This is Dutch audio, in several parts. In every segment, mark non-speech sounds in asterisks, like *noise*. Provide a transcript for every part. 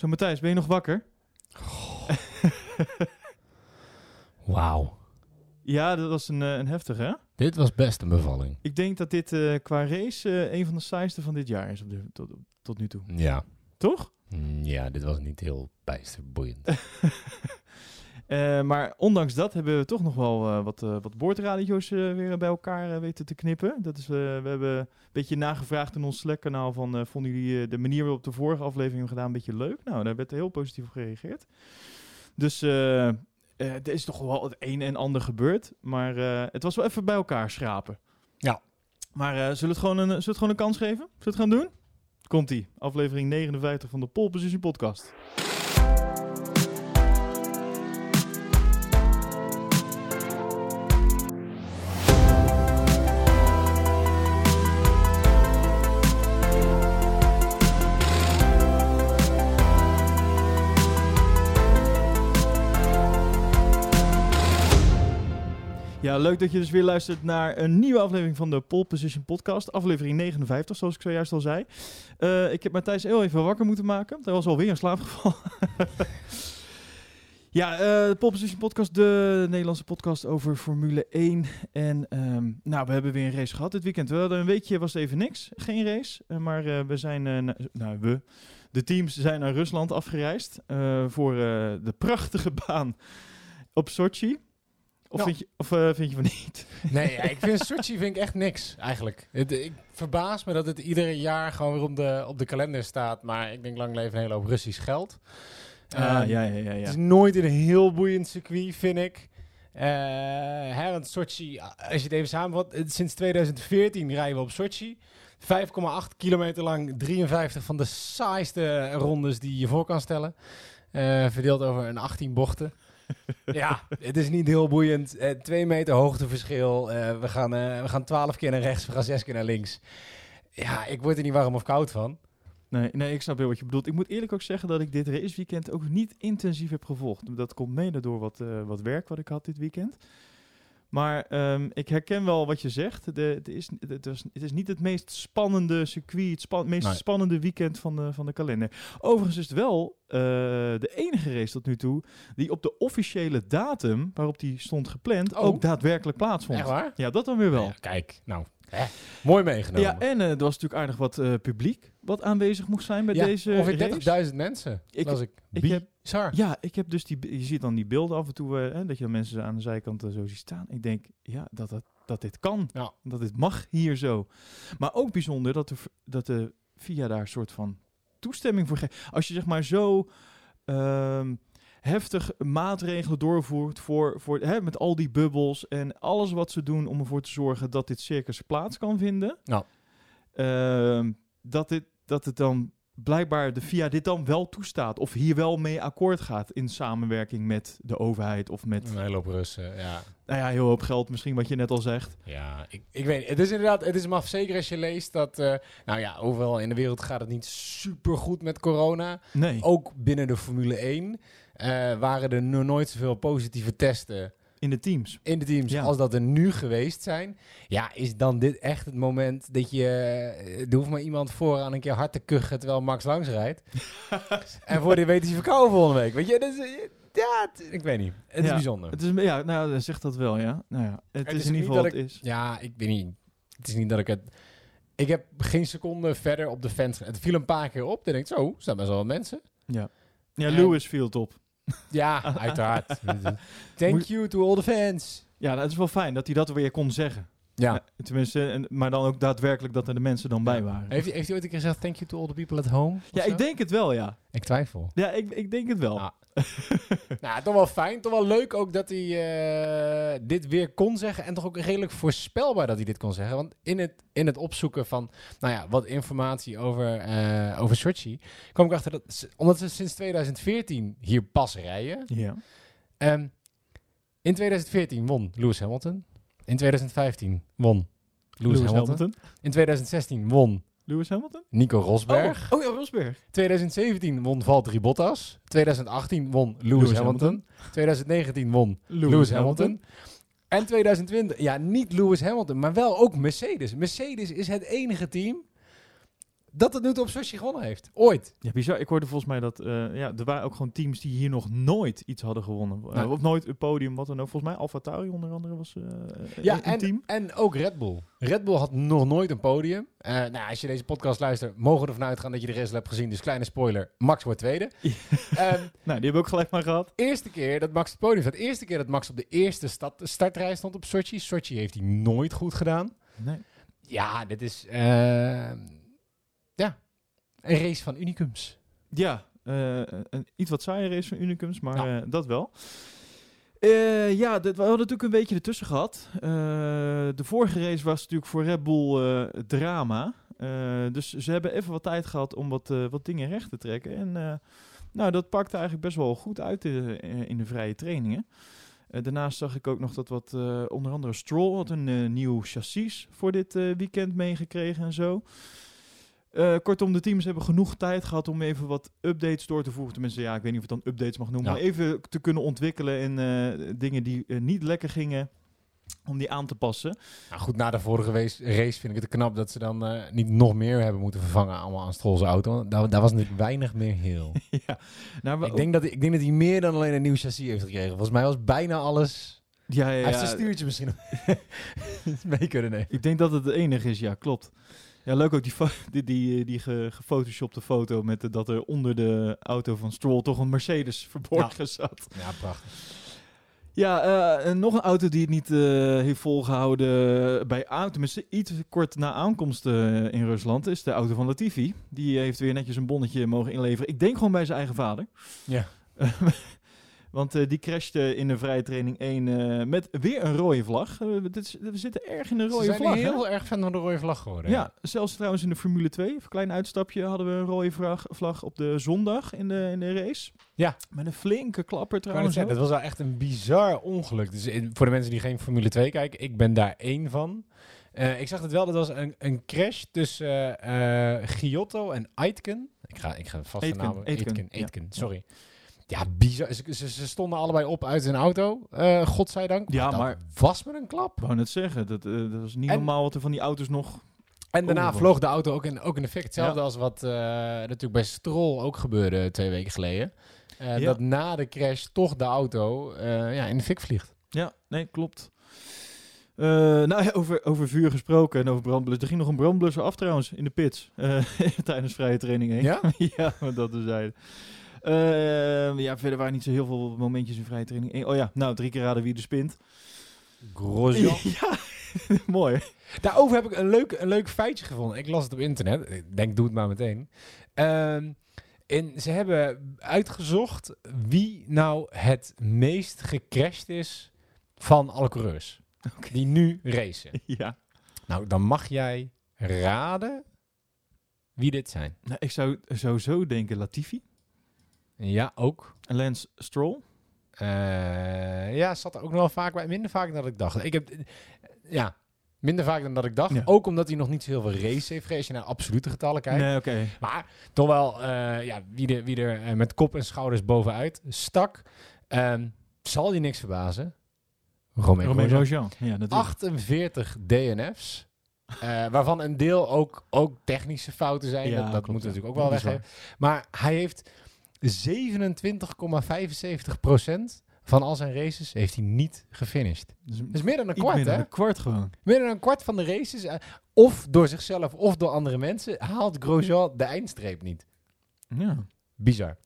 Zo Matthijs, ben je nog wakker? *laughs* Wauw. Ja, dat was een, eh, een heftige, hè? Dit was best een bevalling. Ik denk dat dit eh, qua race eh, een van de saaiste van dit jaar is op de, tot, tot nu toe. Ja. Toch? Mm, Ja, dit was niet heel bijster boeiend. *laughs* Eh, maar ondanks dat hebben we toch nog wel eh, wat, eh wat boordradio's weer bij elkaar weten te knippen. Dat is, we hebben een beetje nagevraagd in ons Slack-kanaal van... vonden jullie de manier waarop de vorige aflevering hebben gedaan een beetje leuk? Nou, daar werd heel positief op gereageerd. Dus er is toch wel het een en ander gebeurd. Maar het was wel even bij elkaar schrapen. Ja. Maar zullen, we het gewoon een, zullen we het gewoon een kans geven? Zullen we het gaan doen? Komt-ie. Aflevering 59 van de Pole Position Podcast. Ja, leuk dat je dus weer luistert naar een nieuwe aflevering van de Pole Position Podcast. Aflevering 59, zoals ik zojuist al zei. Eh, ik heb Matthijs heel even wakker moeten maken. Hij was alweer in slaap gevallen. *laughs* ja, eh, de Pole Position Podcast, de Nederlandse podcast over Formule 1. En ehm, nou, we hebben weer een race gehad dit weekend. We hadden een weekje, was even niks. Geen race. Eh, maar we zijn, nou we, de teams zijn naar Rusland afgereisd. voor de prachtige baan op Sochi. Of, Ja. vind, je, of eh, vind je van niet? *laughs* Nee, ja, ik vind Sochi vind ik echt niks, eigenlijk. Het, ik verbaas me dat het ieder jaar gewoon weer op de, op de kalender staat. Maar ik denk lang leven een hele hoop Russisch geld. Ah, Eh, ja, ja, ja. Het ja. is nooit een heel boeiend circuit, vind ik. Eh hè, want Sochi, als je het even samenvat, het- sinds 2014 rijden we op Sochi. 5,8 kilometer lang, 53 van de saaiste rondes die je je voor kan stellen. Eh, verdeeld over een 18 bochten. Ja, het is niet heel boeiend. Eh, twee meter hoogteverschil. Eh, we, gaan, eh, we gaan 12 keer naar rechts, we gaan 6 keer naar links. Ja, ik word er niet warm of koud van. Nee, nee, ik snap heel wat je bedoelt. Ik moet eerlijk ook zeggen dat ik dit raceweekend ook niet intensief heb gevolgd. Dat komt mede door wat, wat werk wat ik had dit weekend. Maar ehm, ik herken wel wat je zegt. De, het, is, het, is, het is niet het meest spannende circuit, het meest Nee. spannende weekend van de, van de kalender. Overigens is het wel eh, de enige race tot nu toe die op de officiële datum waarop die stond gepland Oh. ook daadwerkelijk plaatsvond. Echt waar? Ja, dat dan weer wel. Ja, kijk, nou, hè, mooi meegenomen. Ja, en eh, er was natuurlijk aardig wat eh, publiek wat aanwezig moest zijn bij Ja, deze ongeveer race. 30.000 mensen. Ik- was ik. ik heb-. Ja, ik heb dus die, je ziet dan die beelden af en toe, eh, hè, dat je dan mensen aan de zijkant zo ziet staan. Ik denk, ja, dat, dat, dat dit kan. Ja. Dat dit mag hier zo. Maar ook bijzonder dat de, dat de VIA daar een soort van toestemming voor geeft. Als je zeg maar zo ehm, heftig maatregelen doorvoert voor, voor, hè, met al die bubbels en alles wat ze doen om ervoor te zorgen dat dit circus plaats kan vinden. Ehm, dat, dit, dat het dan blijkbaar de VIA dit dan wel toestaat. Of hier wel mee akkoord gaat in samenwerking met de overheid of met, Een hele hoop Russen, ja. nou ja, heel hoop geld misschien wat je net al zegt. Ja, ik, ik weet. Het is inderdaad, het is maf. Zeker als je leest dat, eh, nou ja, overal in de wereld gaat het niet super goed met corona. Nee, Ook binnen de Formule 1 eh, waren er nog nooit zoveel positieve testen in de teams. in de teams Ja. als dat er nu geweest zijn. Ja, is dan dit echt het moment dat je, eh, er hoeft maar iemand vooraan een keer hard te kuchen terwijl Max langs rijdt. *laughs* en voor die weet hij verkouden volgende week. Weet je, dat is, eh, ja, het- ik weet niet. Het is bijzonder. Het is, ja, nou, zegt dat wel, ja. Nou ja, het, Het is is in ieder niet geval wat het is. Ja, ik weet niet. Het is niet dat ik het... Ik heb geen seconde verder op de fans... Het viel een paar keer op. Dan denk ik, zo, staan best wel wat mensen. Ja, ja Lewis viel het op. Ja, uiteraard. *laughs* Thank you to all the fans. Ja, het is wel fijn dat hij dat weer kon zeggen. Ja. Eh, tenminste, en, maar dan ook daadwerkelijk dat er de mensen dan bij waren. Heeft, hij- heeft hij ooit een keer gezegd, thank you to all the people at home? Ja, zo? ik denk het wel, ja. Ik twijfel. Ja, ik, ik denk het wel. *laughs* nou, toch wel fijn. Toch wel leuk ook dat hij eh, dit weer kon zeggen. En toch ook redelijk voorspelbaar dat hij dit kon zeggen. Want in het, in het opzoeken van nou ja, wat informatie over, eh over Sochi... kwam ik achter dat... Omdat ze sinds 2014 hier pas rijden... Ja. ehm, in 2014 won Lewis Hamilton. In 2015 won Lewis, Lewis Hamilton. Hamilton. In 2016 won Lewis Hamilton? Nico Rosberg. Oh, oh ja, Rosberg. 2017 won Valtteri Bottas. 2018 won Lewis, Lewis Hamilton. 2019 won Lewis, Hamilton. En 2020, ja, niet Lewis Hamilton, maar wel ook Mercedes. Mercedes is het enige team dat het nu op Sochi gewonnen heeft. Ooit. Ja, bizar. Ik hoorde volgens mij dat eh, ja, er waren ook gewoon teams die hier nog nooit iets hadden gewonnen. Eh, Nou. of nooit een podium, wat dan ook. Volgens mij Alfa Tauri onder andere was eh Ja, een en, team. en ook Red Bull. Red Bull had nog nooit een podium. Nou, als je deze podcast luistert, mogen we ervan uitgaan dat je de race hebt gezien. Dus kleine spoiler, Max wordt tweede. Ja. *laughs* Ehm, Nou, die hebben we ook gelijk maar gehad. eerste keer dat Max het podium staat. Eerste keer dat Max op de eerste stad, startrij stond op Sochi. Sochi heeft hij nooit goed gedaan. Nee. Ja, dit is eh, ja, een race van unicums. Ja, eh, een iets wat saaie race van Unicums, maar Ja. eh, dat wel. Eh, ja, we hadden natuurlijk een beetje ertussen gehad. Eh, de vorige race was natuurlijk voor Red Bull drama. Dus ze hebben even wat tijd gehad om wat, wat dingen recht te trekken. En nou, dat pakte eigenlijk best wel goed uit in de vrije trainingen. Daarnaast zag ik ook nog dat wat, onder andere Stroll had een nieuw chassis voor dit weekend meegekregen en zo. Eh, kortom, de teams hebben genoeg tijd gehad om even wat updates door te voegen. Tenminste, ja, ik weet niet of het dan updates mag noemen. Ja. Maar even te kunnen ontwikkelen en eh, dingen die eh, niet lekker gingen, om die aan te passen. Nou goed, na de vorige race, vind ik het knap dat ze dan niet nog meer hebben moeten vervangen allemaal aan Strolls auto. Daar, daar was natuurlijk weinig meer heel. *laughs* ja. Nou, ik, denk dat, ik denk dat hij meer dan alleen een nieuw chassis heeft gekregen. Volgens mij was bijna alles... ja, ja, Hij ja, heeft zijn stuurtje misschien *laughs* mee kunnen nemen. Ik denk dat het de enige is, ja, klopt. Ja, leuk ook die, *laughs* die, die, die ge- gefotoshopte foto met de, dat er onder de auto van Stroll toch een Mercedes *laughs* verborgen zat. Ja, prachtig. Ja, eh, en nog een auto die het niet eh, heeft volgehouden bij aan, tenminste iets kort na aankomst eh, in Rusland, is de auto van Latifi. Die heeft weer netjes een bonnetje mogen inleveren. Ik denk gewoon bij zijn eigen vader. Ja. *laughs* Want eh, die crashte in de vrije training 1 eh, met weer een rode vlag. Eh, dit is- we zitten erg in de Ze rode zijn vlag. hè? heel erg fan van de rode vlag geworden. Ja, zelfs trouwens in de Formule 2, even een klein uitstapje, hadden we een rode vlag, vlag op de zondag in de, in de race. Ja. Met een flinke klapper trouwens. ook. dat was wel echt een bizar ongeluk. Dus in- voor de mensen die geen Formule 2 kijken, ik ben daar één van. Ik zag het wel, dat was een, een crash tussen Giotto en Aitken. Ik ga, ik ga vast de Aitken, naam... Aitken, Aitken, ja. Aitken, sorry. Ja, bizar. Ze, ze, ze stonden allebei op uit hun auto, eh godzijdank. Ja, maar- was met een klap. Ik wou net zeggen, dat, eh, dat was niet En- normaal wat er van die auto's nog... En daarna vloog de auto ook in, ook in de fik. Hetzelfde Ja. als wat eh, natuurlijk bij Stroll ook gebeurde twee weken geleden. Ja. Dat na de crash toch de auto ja, in de fik vliegt. Ja, nee, klopt. Nou ja, over, over vuur gesproken en over brandblusser. Er ging nog een brandblusser af trouwens in de pits *laughs* tijdens vrije training heen. Ja? *laughs* ja, maar dat is zijde. Eh, ja, verder waren niet zo heel veel momentjes in vrije training. Eén- Oh ja, nou, drie keer raden wie er spint. Grosjean. ja, *laughs* *laughs* mooi. Daarover heb ik een leuk, een leuk feitje gevonden. Ik las het op internet. Ik denk, doe het maar meteen. Ehm, en ze hebben uitgezocht wie nou het meest gecrashed is van alle coureurs. Die nu racen. *laughs* Ja. Nou, dan mag jij raden wie dit zijn. Nou, ik zou sowieso denken Latifi Ja, ook. Lance Stroll. Eh, ja, zat er ook nog wel vaak bij. Minder vaak dan ik dacht. Ik heb, ja, minder vaak dan dat ik dacht. Ja. Ook omdat hij nog niet zo heel veel race heeft gereden. Je naar absolute getallen kijkt. Nee. Maar toch wel, eh, ja, wie er, wie er eh, met kop en schouders bovenuit stak. Ehm, zal je niks verbazen. Romeo, Romain Grosjean. Grosjean. Ja, natuurlijk. 48 DNF's. eh, waarvan een deel ook, ook technische fouten zijn. Ja, dat dat klopt, moet ja. natuurlijk ook wel weggeven. Maar hij heeft 27,75% van al zijn races heeft hij niet gefinished. Dus Dus meer dan een kwart, meer dan hè? een kwart gewoon. Meer dan een kwart van de races, eh, of door zichzelf of door andere mensen, haalt Grosjean de eindstreep niet. Ja. Bizar.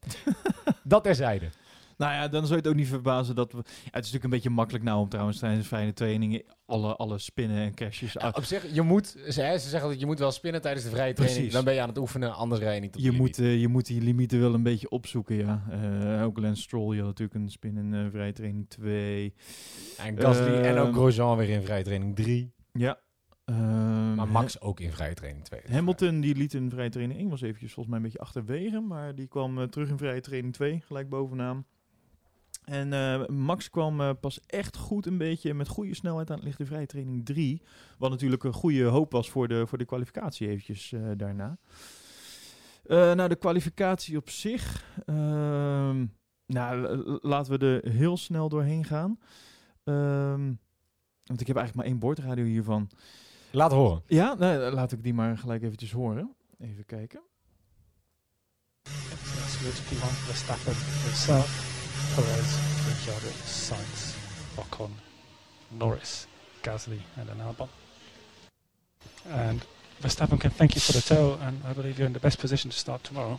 *laughs* dat terzijde. Nou ja, dan zou je het ook niet verbazen dat we... Ja, het is natuurlijk een beetje makkelijk nou om trouwens tijdens vrije trainingen alle, alle spinnen en crashes... uit- Op zich, je moet, ze, hè, ze zeggen dat je moet wel spinnen tijdens de vrije training. Precies. Dan ben je aan het oefenen, anders rij je niet op je, moet, eh, je moet die limieten wel een beetje opzoeken, ja. Eh, ook Lance Stroll, die had natuurlijk een spin in eh, vrije training 2. En Gasly en ook ehm, Grosjean weer in vrije training 3. Ja. Ehm, Maar Max ook in vrije training 2. Ha- Hamilton die liet in vrije training 1, was eventjes volgens mij een beetje achterwege. Maar die kwam terug in vrije training 2, gelijk bovenaan. En eh, Max kwam eh, pas echt goed een beetje met goede snelheid aan het licht in vrije training 3. Wat natuurlijk een goede hoop was voor de, voor de kwalificatie eventjes eh, daarna. Eh, nou, de kwalificatie op zich. ehm, nou, laten we er heel snel doorheen gaan. Ehm, want ik heb eigenlijk maar één bordradio hiervan. Laat horen. Ja, nou, laat ik die maar gelijk eventjes horen. Even kijken. That's good. P1 Verstappen himself, Perez, Ricciardo, Sainz, Ocon, Norris, Gasly, and then Albon. And Verstappen can thank you for the tow, and I believe you're in the best position to start tomorrow.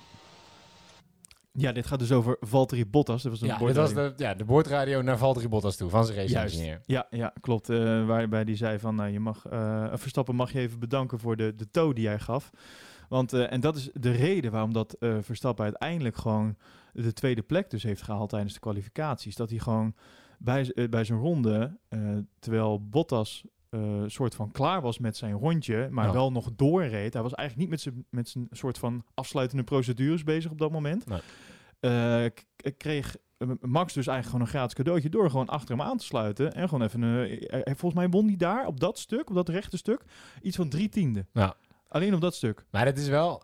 Ja, dit gaat dus over Valtteri Bottas. Dat was een Ja, dit was de, ja, de boordradio naar Valtteri Bottas toe, van zijn race Juist. engineer. Ja, ja, klopt. Eh, waarbij die zei van, nou, je mag, eh, Verstappen mag je even bedanken voor de, de tow die jij gaf. Want, eh, en dat is de reden waarom dat eh, Verstappen uiteindelijk gewoon de tweede plek dus heeft gehaald tijdens de kwalificaties. Dat hij gewoon bij, eh, bij zijn ronde, eh, terwijl Bottas eh soort van klaar was met zijn rondje, maar Ja. wel nog doorreed. Hij was eigenlijk niet met zijn, met zijn soort van afsluitende procedures bezig op dat moment. Nee. Kreeg Max dus eigenlijk gewoon een gratis cadeautje door gewoon achter hem aan te sluiten. En gewoon even, een, volgens mij won hij daar op dat stuk, op dat rechte stuk, iets van drie tiende. Ja. Alleen op dat stuk. Maar het is wel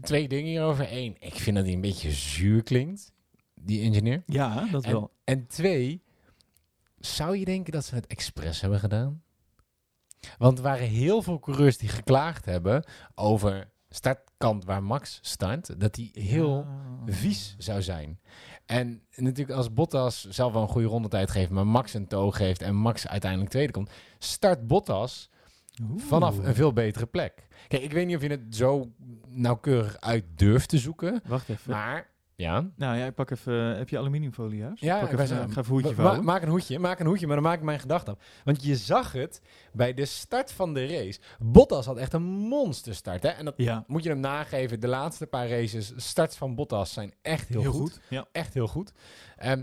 twee dingen hierover. Eén, ik vind dat hij een beetje zuur klinkt, die engineer. Ja, dat En, wel. en twee, zou je denken dat ze het expres hebben gedaan? Want er waren heel veel coureurs die geklaagd hebben over startkant waar Max start, dat hij heel Ja. vies zou zijn. En natuurlijk als Bottas zelf wel een goede rondetijd geeft, maar Max een toog geeft en Max uiteindelijk tweede komt, start Bottas Oeh. vanaf een veel betere plek. Kijk, ik weet niet of je het zo nauwkeurig uit durft te zoeken, Wacht even. maar ja. Nou ja, ik pak even. Heb je aluminiumfolie? Ja, pak wij even, zijn- ik ga even een hoedje Ma- maak een hoedje, maak een hoedje, maar dan maak ik mijn gedachten af. Want je zag het bij de start van de race. Bottas had echt een monsterstart, hè? En dat ja, moet je hem nageven. De laatste paar races, starts van Bottas zijn echt heel, goed. Ja. Echt heel goed. Ehm,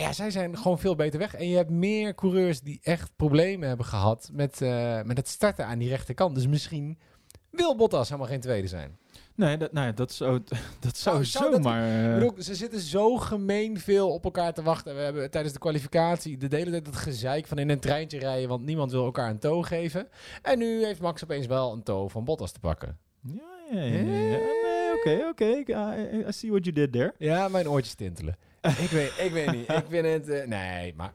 maar ja, zij zijn gewoon veel beter weg. En je hebt meer coureurs die echt problemen hebben gehad met, eh, met het starten aan die rechterkant. Dus misschien wil Bottas helemaal geen tweede zijn. Nee, dat, nou ja, dat zou, *laughs* dat zou, dat- zomaar... Eh, bedoel, ze zitten zo gemeen veel op elkaar te wachten. We hebben tijdens de kwalificatie de hele tijd het gezeik van in een treintje rijden, want niemand wil elkaar een tow geven. En nu heeft Max opeens wel een tow van Bottas te pakken. ja, ja, ja. Nee, Oké, oké. ik- I, I see what you did there. Ja, mijn oortjes tintelen. Ik, weet, ik weet niet. Ik vind het... eh, nee, maar...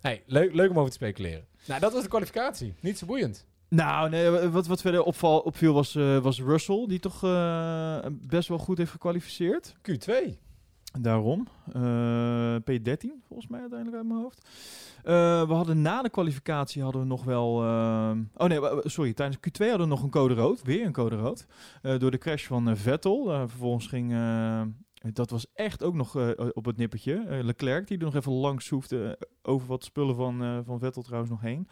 Hey, leuk, leuk om over te speculeren. Nou, dat was de kwalificatie. Niet zo boeiend. Nou, nee, wat, wat verder opval, opviel was, eh, was Russell, die toch eh, best wel goed heeft gekwalificeerd. Q2. Daarom. Eh, P13, volgens mij uiteindelijk uit mijn hoofd. We hadden na de kwalificatie hadden we nog wel... oh nee, sorry. Tijdens Q2 hadden we nog een code rood. Weer een code rood. Door de crash van Vettel. Vervolgens ging... dat was echt ook nog eh, op het nippertje. Eh, Leclerc, die er nog even langs hoefde eh, over wat spullen van, van Vettel trouwens nog heen.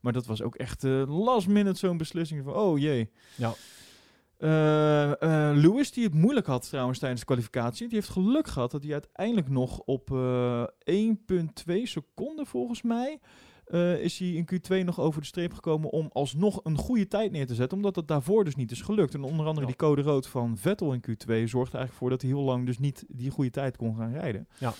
Maar dat was ook echt last minute zo'n beslissing van, oh jee. Ja. Lewis, die het moeilijk had trouwens tijdens de kwalificatie, die heeft geluk gehad dat hij uiteindelijk nog op eh 1,2 seconden volgens mij eh, is hij in Q2 nog over de streep gekomen om alsnog een goede tijd neer te zetten, omdat het daarvoor dus niet is gelukt. En onder andere Ja. die code rood van Vettel in Q2 zorgde eigenlijk voor dat hij heel lang dus niet die goede tijd kon gaan rijden. Ja.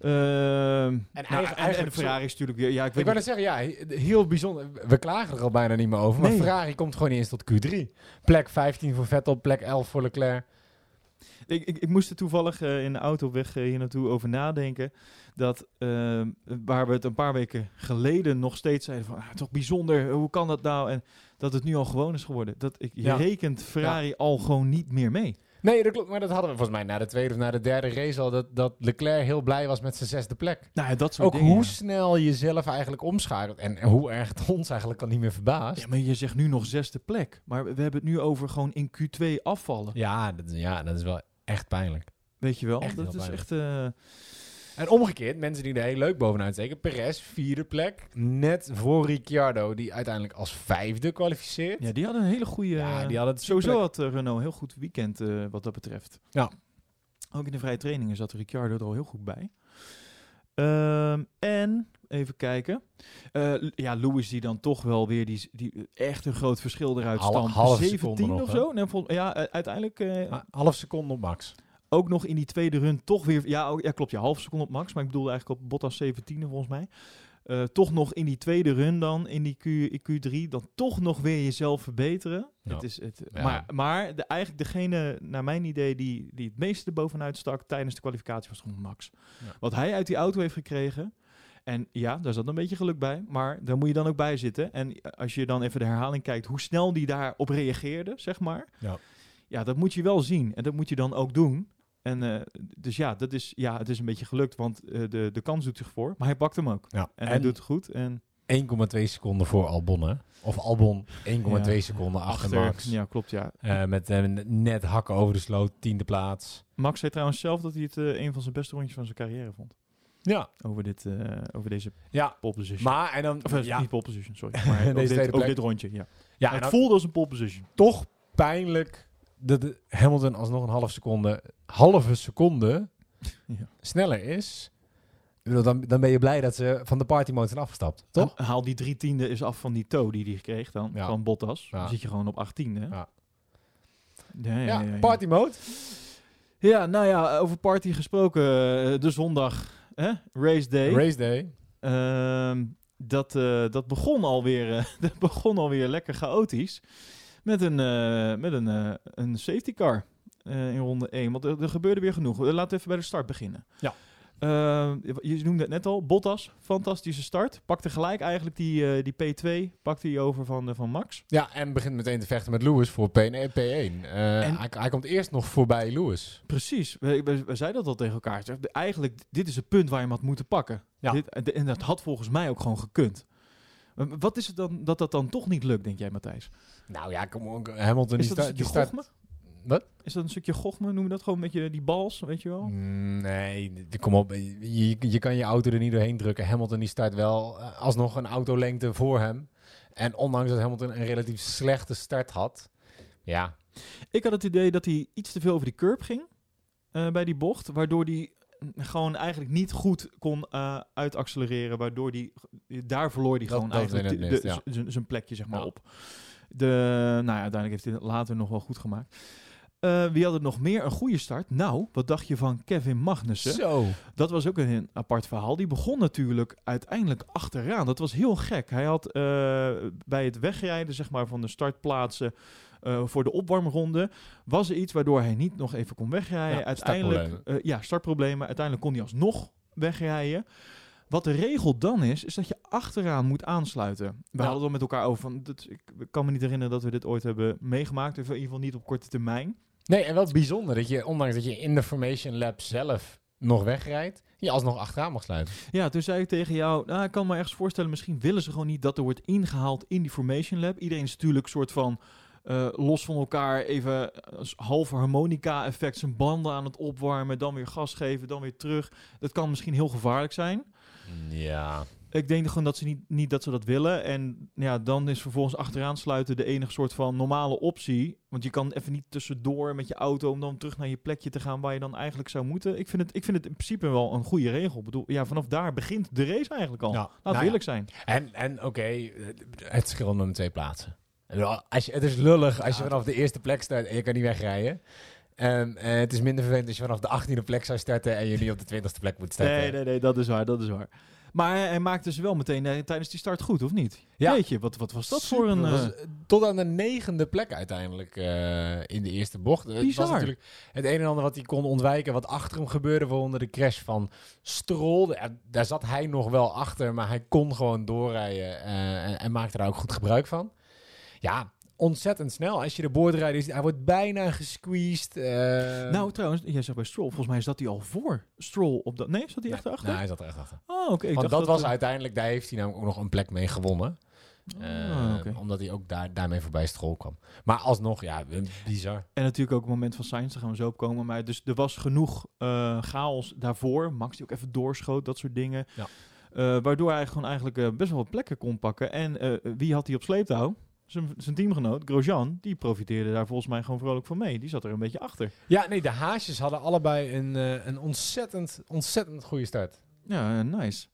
Ehm, nou, eigenlijk- en, eigenlijk Ferrari is natuurlijk weer, ja, ik Ik weet niet, net zeggen, ja, heel bijzonder. We klagen er al bijna niet meer over. Maar Nee. Ferrari komt gewoon niet eens tot Q3. Plek 15 voor Vettel, plek 11 voor Leclerc. Ik, ik, ik moest er toevallig eh, in de auto op weg eh, hier naartoe over nadenken. Dat eh, waar we het een paar weken geleden nog steeds zeiden van ah, toch bijzonder, hoe kan dat nou? En dat het nu al gewoon is geworden. Dat ik, je Ja. rekent Ferrari al gewoon niet meer mee. Nee, dat klopt. Maar dat hadden we volgens mij na de tweede of na de derde race al. Dat, dat Leclerc heel blij was met zijn zesde plek. Nou, ja, dat soort Ook dingen. hoe ja. snel je zelf eigenlijk omschakelt. En, en hoe erg het ons eigenlijk al niet meer verbaast. Ja, maar je zegt nu nog zesde plek. Maar we hebben het nu over gewoon in Q2 afvallen. Ja, dat, ja, dat is wel echt pijnlijk. Weet je wel? Echt dat is echt... eh, En omgekeerd, mensen die er heel leuk bovenuit steken. Perez, vierde plek. Net voor Ricciardo, die uiteindelijk als vijfde kwalificeert. ja, die hadden een hele goede... Ja, die hadden het Sowieso had eh, Renault een heel goed weekend eh, wat dat betreft. Ja. Ook in de vrije trainingen zat Ricciardo er al heel goed bij. Ehm, en, even kijken. Eh, ja, Lewis die dan toch wel weer die, die echt een groot verschil eruit Hal- stampt. halve 17 seconde nog, of zo. Nee, vol- ja, eh, uiteindelijk eh, Ah, half seconde op max. ook nog in die tweede run toch weer... Ja, ja klopt, ja, half seconde op max. Maar ik bedoelde eigenlijk op Bottas 17 volgens mij. Eh, toch nog in die tweede run dan, in die Q, in Q3, dan toch nog weer jezelf verbeteren. Het is, het, Ja. Maar, maar de, eigenlijk degene, naar mijn idee, die, die het meeste bovenuit stak tijdens de kwalificatie was gewoon Max. Ja. Wat hij uit die auto heeft gekregen En ja, daar zat een beetje geluk bij, maar daar moet je dan ook bij zitten. En als je dan even de herhaling kijkt, hoe snel die daarop reageerde, zeg maar. Ja. Ja, dat moet je wel zien. En dat moet je dan ook doen. En eh, dus ja, dat is, ja, het is een beetje gelukt, want eh, de, de kans doet zich voor. Maar hij pakt hem ook. Ja. En, hij doet het goed. En 1,2 seconden voor Albon, hè? Of Albon 1,2 Ja. seconden achter, achter, Max. ja, klopt, ja. Eh, met eh, net hakken over de sloot, tiende plaats. Max zei trouwens zelf dat hij het een van zijn beste rondjes van zijn carrière vond. Ja. Over, dit, eh, over deze Ja, pole position. maar en dan... of eh, ja, niet pole position, sorry. *laughs* Maar over, Deze dit, over dit rondje, ja. ja, en het voelde als een pole position. toch pijnlijk dat Hamilton alsnog een halve seconde, halve seconde *laughs* Ja. sneller is. Dan, dan ben je blij dat ze van de party mode zijn afgestapt, toch? Ha- Haal die drie tiende is af van die toe die hij kreeg dan, Ja. van Bottas. Ja. Dan zit je gewoon op 18 hè? Ja. Ja, ja, Ja, ja, ja. party mode. Ja, nou ja, over party gesproken. eh, De zondag, hè? race day. Race day. Ehm, dat, eh, dat begon alweer, eh, *laughs* dat begon alweer lekker chaotisch. Met een, eh, met een, een safety car in ronde 1. Want er, er gebeurde weer genoeg. Laten we even bij de start beginnen. Ja. Ehm, je noemde het net al, Bottas, fantastische start. Pakte gelijk eigenlijk die, eh, die P2, pakte hij over van, eh, van Max. Ja, en begint meteen te vechten met Lewis voor P1. P1. Eh, En- hij, hij komt eerst nog voorbij Lewis. Precies, we, we, we zeiden dat al tegen elkaar. Eigenlijk, dit is het punt waar je hem had moeten pakken. Ja. Dit, en dat had volgens mij ook gewoon gekund. Wat is het dan dat dat dan toch niet lukt, denk jij, Matthijs? Nou ja, kom on, Hamilton Is die dat sta- een die? Wat? Is dat een stukje gochme? Noem je dat gewoon een beetje die bals, weet je wel? Nee, kom op. Je, je kan je auto er niet doorheen drukken. Hamilton die start wel eh, alsnog een autolengte voor hem. En ondanks dat Hamilton een relatief slechte start had. Ja, Ik had het idee dat hij iets te veel over die curb ging eh, bij die bocht, waardoor hij gewoon eigenlijk niet goed kon eh uitaccelereren, waardoor die daar verloor hij gewoon dat eigenlijk ja. zijn plekje zeg maar Ja. op. De, nou ja, uiteindelijk heeft hij het later nog wel goed gemaakt. Eh, wie had het nog meer een goede start? Nou, wat dacht je van Kevin Magnussen? zo. Dat was ook een apart verhaal. Die begon natuurlijk uiteindelijk achteraan. Dat was heel gek. Hij had eh, bij het wegrijden zeg maar, van de startplaatsen eh, voor de opwarmronde... was er iets waardoor hij niet nog even kon wegrijden. Ja, uiteindelijk, startproblemen. ja, startproblemen. Uiteindelijk kon hij alsnog wegrijden. Wat de regel dan is, is dat je achteraan moet aansluiten. We Ja. hadden het al met elkaar over. Van, dat, ik kan me niet herinneren dat we dit ooit hebben meegemaakt. In ieder geval niet op korte termijn. Nee, en wel bijzonder dat je, ondanks dat je in de Formation Lab zelf nog wegrijdt, je alsnog achteraan mag sluiten. Ja, toen zei ik tegen jou, nou, ik kan me ergens voorstellen, misschien willen ze gewoon niet dat er wordt ingehaald in die Formation Lab. Iedereen is natuurlijk een soort van eh, los van elkaar, even als halve harmonica-effect, zijn banden aan het opwarmen, dan weer gas geven, dan weer terug. Dat kan misschien heel gevaarlijk zijn. Ja. Ik denk gewoon dat ze niet, niet dat ze dat willen. En ja, dan is vervolgens achteraan sluiten de enige soort van normale optie. Want je kan even niet tussendoor met je auto om dan terug naar je plekje te gaan waar je dan eigenlijk zou moeten. Ik vind het, ik vind het in principe wel een goede regel. Ik bedoel, ja, vanaf daar begint de race eigenlijk al. Laat Nou ja. eerlijk zijn. En, en oké, eh, het scheelt nog met twee plaatsen. Als je, het is lullig als je vanaf de eerste plek start en je kan niet wegrijden. Ehm, en het is minder vervelend als je vanaf de 18e plek zou starten en je niet op de 20e plek moet starten. Nee, nee, nee, dat is waar, dat is waar. Maar hij, maakte ze wel meteen eh, tijdens die start goed, of niet? Ja. Weet je, wat, wat was dat voor een... eh, eh, tot aan de negende plek uiteindelijk eh, in de eerste bocht. Het Bizar. was natuurlijk het een en ander wat hij kon ontwijken, wat achter hem gebeurde, waaronder de crash van Stroll. Daar zat hij nog wel achter, maar hij kon gewoon doorrijden eh, en, en maakte daar ook goed gebruik van. Ja, ontzettend snel. Als je de boordrijder ziet, hij wordt bijna gesqueezed. eh, nou, trouwens, jij zegt bij Stroll, volgens mij zat hij al voor Stroll op dat... Nee, zat hij echt nee, erachter? nee, hij zat er echt achter. Oh, oké. Want dat was eh, uiteindelijk, daar heeft hij namelijk ook nog een plek mee gewonnen. oké. Omdat hij ook daar, daarmee voorbij Stroll kwam. Maar alsnog, ja, bizar. En natuurlijk ook het moment van Sainz, daar gaan we zo op komen. Maar dus er was genoeg chaos daarvoor. Max die ook even doorschoot, dat soort dingen. Ja. Waardoor hij gewoon eigenlijk best wel wat plekken kon pakken. En wie had hij op sleeptouw? Zijn, teamgenoot, Grosjean, die profiteerde daar volgens mij gewoon vrolijk van mee. Die zat er een beetje achter. Ja, nee, de haasjes hadden allebei een, eh, een ontzettend, ontzettend goede start. Ja, eh, nice.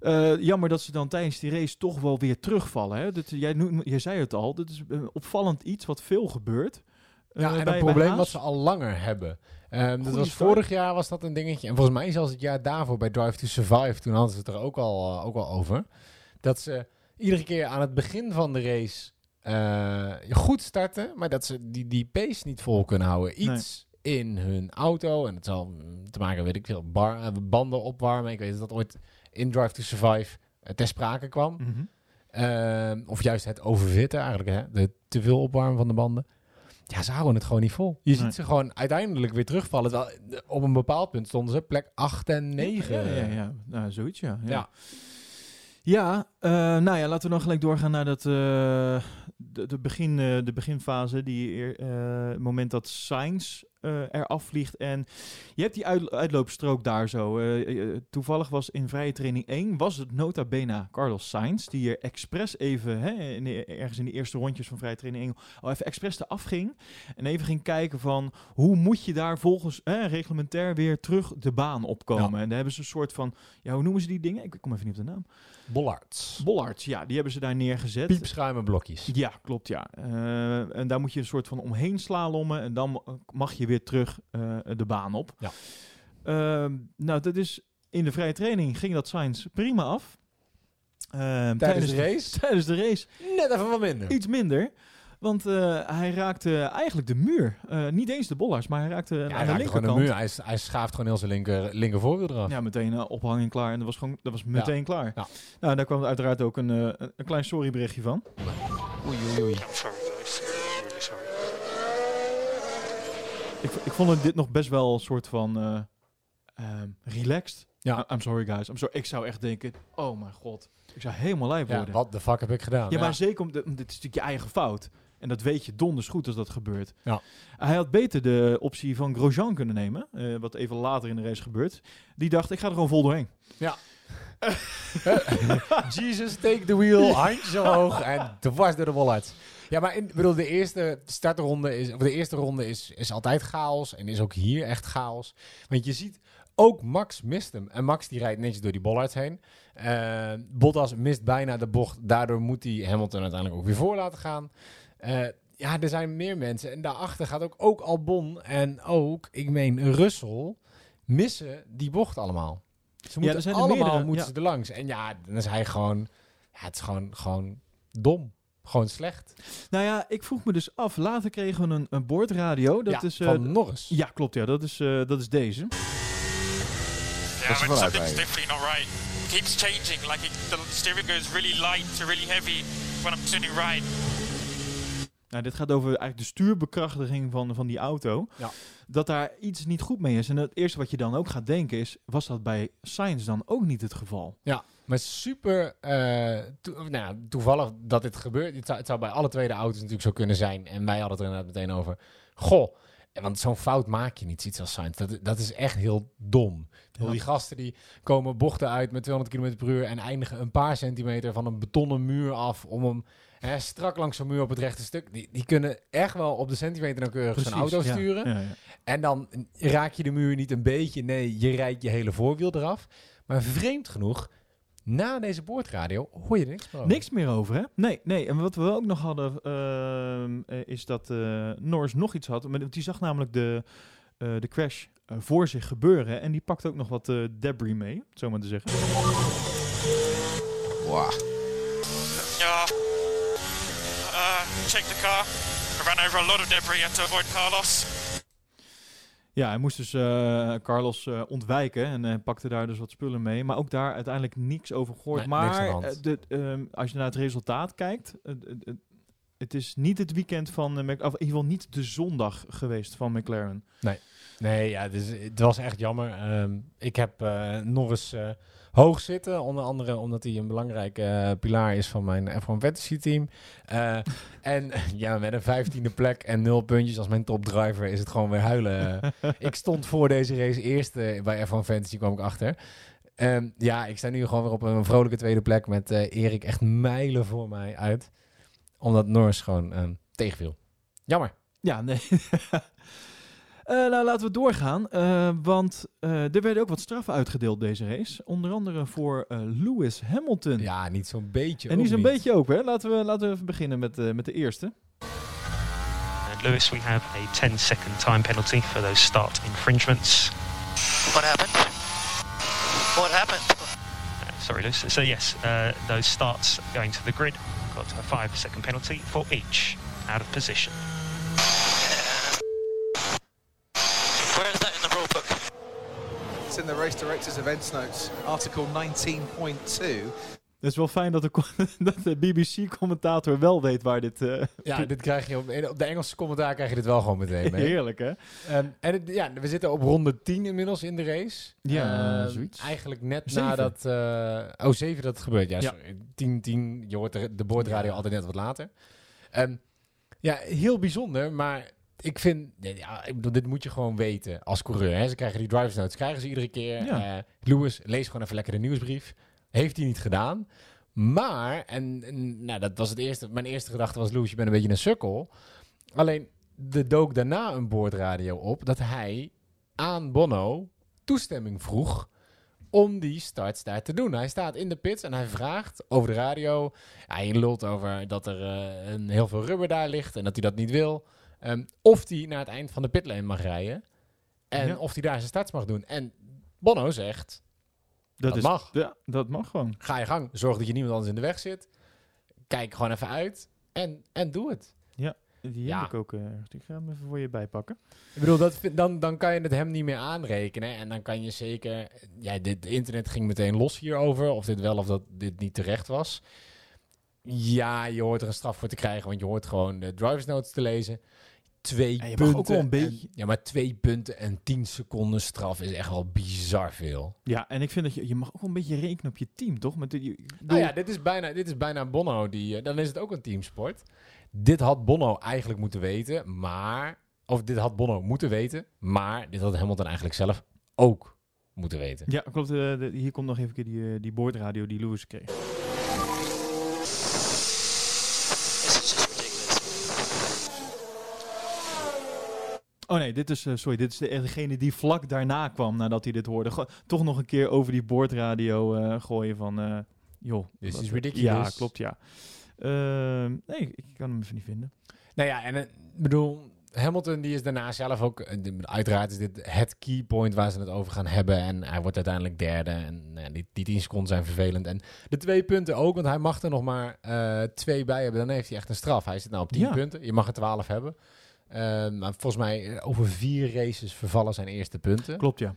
Eh, jammer dat ze dan tijdens die race toch wel weer terugvallen. Hè? Dat, jij, jij zei het al, dat is opvallend iets wat veel gebeurt. Ja, en bij- een probleem wat ze al langer hebben. Ehm, dat was start. vorig jaar was dat een dingetje. En volgens mij zelfs het jaar daarvoor bij Drive to Survive, toen hadden ze het er ook al, ook al over. Dat ze iedere keer aan het begin van de race eh, goed starten, maar dat ze die, die pace niet vol kunnen houden. Iets in hun auto, en het zal te maken, weet ik veel, bar, eh, banden opwarmen. Ik weet dat dat ooit in Drive to Survive eh, ter sprake kwam. Mhm. Ehm, of juist het overvitten eigenlijk, hè? De te veel opwarmen van de banden. Ja, ze houden het gewoon niet vol. Je Nee. ziet ze gewoon uiteindelijk weer terugvallen. Terwijl, op een bepaald punt stonden ze plek 8 en 9. Ja, ja, ja. Nou, zoiets, ja. Ja, Ja. Eh, nou ja, laten we dan gelijk doorgaan naar dat, eh, de, de, begin, eh, de beginfase. Die eh, het moment dat Sainz eh eraf vliegt. En je hebt die uit, uitloopstrook daar zo. Toevallig was in vrije training 1 was het nota bene Carlos Sainz. Die er expres even, hè, in de- ergens in de eerste rondjes van vrije training 1, al even expres eraf ging. En even ging kijken van hoe moet je daar volgens reglementair weer terug de baan opkomen. En daar hebben ze een soort van, ja, hoe noemen ze die dingen? Ik kom even niet op de naam. Bollards. Bollards, ja, die hebben ze daar neergezet. Piepschuime blokjes. Ja, klopt, ja. Eh, en daar moet je een soort van omheen slalommen en dan mag je weer terug eh, de baan op. Ja. Ehm, nou, dat is in de vrije training ging dat Sainz prima af. Ehm, Tijdens de race? *laughs* Tijdens de race Net even wat minder. iets minder. Want eh, hij raakte eigenlijk de muur. Eh, niet eens de bollars, maar hij raakte Ja, aan hij de raakte gewoon linkerkant. de muur. Hij, hij schaaft gewoon heel zijn linker, linker voorwiel eraf. Ja, meteen uh, ophanging klaar. En dat was, gewoon, dat was meteen klaar. Ja. Nou, daar kwam uiteraard ook een, eh, een- klein sorryberichtje van. Oei, oei, oei. Sorry. Really sorry. Ik, vond dit nog best wel een soort van eh, ehm, relaxed. Ja. I'm sorry guys. I'm sorry. Ik zou echt denken, oh mijn god. Ik zou helemaal lijf Ja, worden. wat de fuck heb ik gedaan? Ja, maar zeker om, de, om- dit is natuurlijk je eigen fout. En dat weet je donders goed als dat gebeurt. Ja. Hij had beter de optie van Grosjean kunnen nemen. eh, wat even later in de race gebeurt. Die dacht, ik ga er gewoon vol doorheen. *laughs* *laughs* Jesus, take the wheel, handjes omhoog en dwars door de Bollards. Ja, maar in, bedoel, de eerste startronde is, of de eerste ronde is, is altijd chaos en is ook hier echt chaos. Want je ziet, ook Max mist hem. En Max die rijdt netjes door die Bollards heen. Eh, Bottas mist bijna de bocht, daardoor moet hij Hamilton uiteindelijk ook weer voor laten gaan. Eh, ja, er zijn meer mensen. En daarachter gaat ook, ook Albon en ook, ik meen, Russell missen die bocht allemaal. Ze moeten er zijn allemaal meerdere, moeten ja. ze er langs. En ja, dan is hij gewoon... Ja, het is gewoon, gewoon dom. Gewoon slecht. Nou ja, ik vroeg me dus af. Later kregen we een, een boordradio. Dat ja, is, eh, van Norris. ja, klopt. Ja, dat is, eh, dat is deze. Yeah, when vibe, something's definitely not right. It keeps changing. Like it, the steering goes really light to really heavy when I'm turning right. Nou, dit gaat over eigenlijk de stuurbekrachtiging van, van die auto. Ja. Dat daar iets niet goed mee is. En het eerste wat je dan ook gaat denken is... was dat bij Sainz dan ook niet het geval? Maar super eh, nou, ja, toevallig dat dit gebeurt. Het zou, het zou bij alle tweede auto's natuurlijk zo kunnen zijn. En wij hadden het er inderdaad meteen over. Goh, want zo'n fout maak je niet, iets als Sainz. Dat, dat is echt heel dom. Ja. Die gasten die komen bochten uit met 200 km per uur... en eindigen een paar centimeter van een betonnen muur af... om hem hè, strak langs zo'n muur op het rechte stuk... Die, die kunnen echt wel op de centimeter nauwkeurig zo'n auto ja. sturen. Ja. En dan raak je de muur niet een beetje. Nee, je rijdt je hele voorwiel eraf. Maar vreemd genoeg, na deze boordradio hoor je er niks meer over. Niks meer over, hè? Nee, nee. En wat we ook nog hadden, ehm, eh, is dat eh, Norris nog iets had. Maar Die zag namelijk de, eh, de crash voor zich gebeuren. En die pakt ook nog wat eh, debris mee, zo maar te zeggen. Wow. Uh, check the car. I ran over a lot of debris. To avoid Carlos. Ja, hij moest dus eh, Carlos eh, ontwijken en eh, pakte daar dus wat spullen mee. Maar ook daar uiteindelijk niks over gehoord. Nee, maar de eh, ehm, als je naar het resultaat kijkt, het is niet het weekend van, of in ieder geval niet de zondag geweest van McLaren. Nee, ja, dus, het was echt jammer. Ehm, ik heb Norris eh, hoog zitten. Onder andere omdat hij een belangrijke eh, pilaar is van mijn F1 Fantasy team. Eh, en *laughs* ja, met een vijftiende plek en nul puntjes als mijn topdriver is het gewoon weer huilen. ik stond voor deze race eerste bij F1 Fantasy, kwam ik achter. Ehm, ja, ik sta nu gewoon weer op een vrolijke tweede plek met eh, Erik echt mijlen voor mij uit. Omdat Norris gewoon ehm, tegenviel. Jammer. Ja, nee. *laughs* Eh, nou, laten we doorgaan. eh, want eh, er werden ook wat straffen uitgedeeld deze race. Onder andere voor eh, Lewis Hamilton. Ja, niet zo'n beetje. en ook die is een niet. beetje ook, hè? Laten we, laten we even beginnen met, eh, met de eerste. And Lewis, we have a 10 second time penalty for those start infringements. What happened? What happened? Uh, sorry, Lewis. So, yes, uh, those starts going to the grid got a 5 second penalty for each out of position. Where is that in the rule book? That's in the race director's events notes, article 19.2. Het is wel fijn dat de, *laughs* de BBC-commentator wel weet waar dit... eh, Ja, *laughs* dit krijg je op, op de Engelse commentaar krijg je dit wel gewoon meteen mee. Heerlijk, hè? Ehm, en het- ja, we zitten op ronde 10 inmiddels in de race. Ja, Ehm, zoiets. Eigenlijk net Zeven. nadat... eh oh, 7 dat het gebeurt. Ja, Ja. sorry. 10, 10. Je hoort de, de boordradio Ja. altijd net wat later. Ehm, ja, heel bijzonder, maar ik vind... Ja, ik bedoel, dit moet je gewoon weten als coureur. Hè. Ze krijgen die driver's notes, krijgen ze iedere keer. Ja. Eh, Lewis, lees gewoon even lekker de nieuwsbrief. Heeft hij niet gedaan. Maar, en, en, nou, dat was het eerste. Mijn eerste gedachte was: Lewis, je bent een beetje een sukkel. Alleen, er dook daarna een boordradio op dat hij aan Bono toestemming vroeg om die starts daar te doen. Hij staat in de pits en hij vraagt over de radio. Hij lult over dat er eh, een, heel veel rubber daar ligt en dat hij dat niet wil. Ehm, of hij naar het eind van de pitlane mag rijden. En Ja. of hij daar zijn starts mag doen. En Bono zegt, dat, is, mag. Ja, dat mag gewoon. Ga je gang. Zorg dat je niemand anders in de weg zit. Kijk gewoon even uit. En, en doe het. Die Ja. heb ik ook. eh, ik ga hem even voor je bijpakken. Ik bedoel, dat, dan, dan kan je het hem niet meer aanrekenen. En dan kan je zeker... Ja, dit internet ging meteen los hierover. Of dit wel of dat dit niet terecht was. Ja, je hoort er een straf voor te krijgen. Want je hoort gewoon de driver's notes te lezen. Twee je mag punten. ook wel een en- beetje- ja, maar twee punten en tien seconden straf is echt wel bizar veel. Ja, en ik vind dat je, je mag ook wel een beetje rekenen op je team, toch? Met de, je, ik Nou ja, dit is bijna, dit is bijna Bono. Die, eh, dan is het ook een teamsport. Dit had Bono eigenlijk moeten weten, maar... Of dit had Bono moeten weten, maar dit had Hamilton eigenlijk zelf ook moeten weten. Ja, klopt. eh, de- hier komt nog even die, eh, die boordradio die Lewis kreeg. Oh nee, dit is, eh, sorry, dit is de, degene die vlak daarna kwam nadat hij dit hoorde. Go- toch nog een keer over die boordradio eh, gooien van, eh, joh. Is ridiculous. Ja, klopt, ja. Ehm, nee, ik kan hem even niet vinden. Nou ja, en ik bedoel, Hamilton die is daarna zelf ook... Uiteraard is dit het keypoint waar ze het over gaan hebben. En hij wordt uiteindelijk derde. En nou die, die 10 seconden zijn vervelend. En de twee punten ook, want hij mag er nog maar twee bij hebben. Dan heeft hij echt een straf. Hij zit nou op 10 Ja. punten. Je mag er 12 hebben. Ehm, maar volgens mij eh, over vier races vervallen zijn eerste punten. Klopt, ja.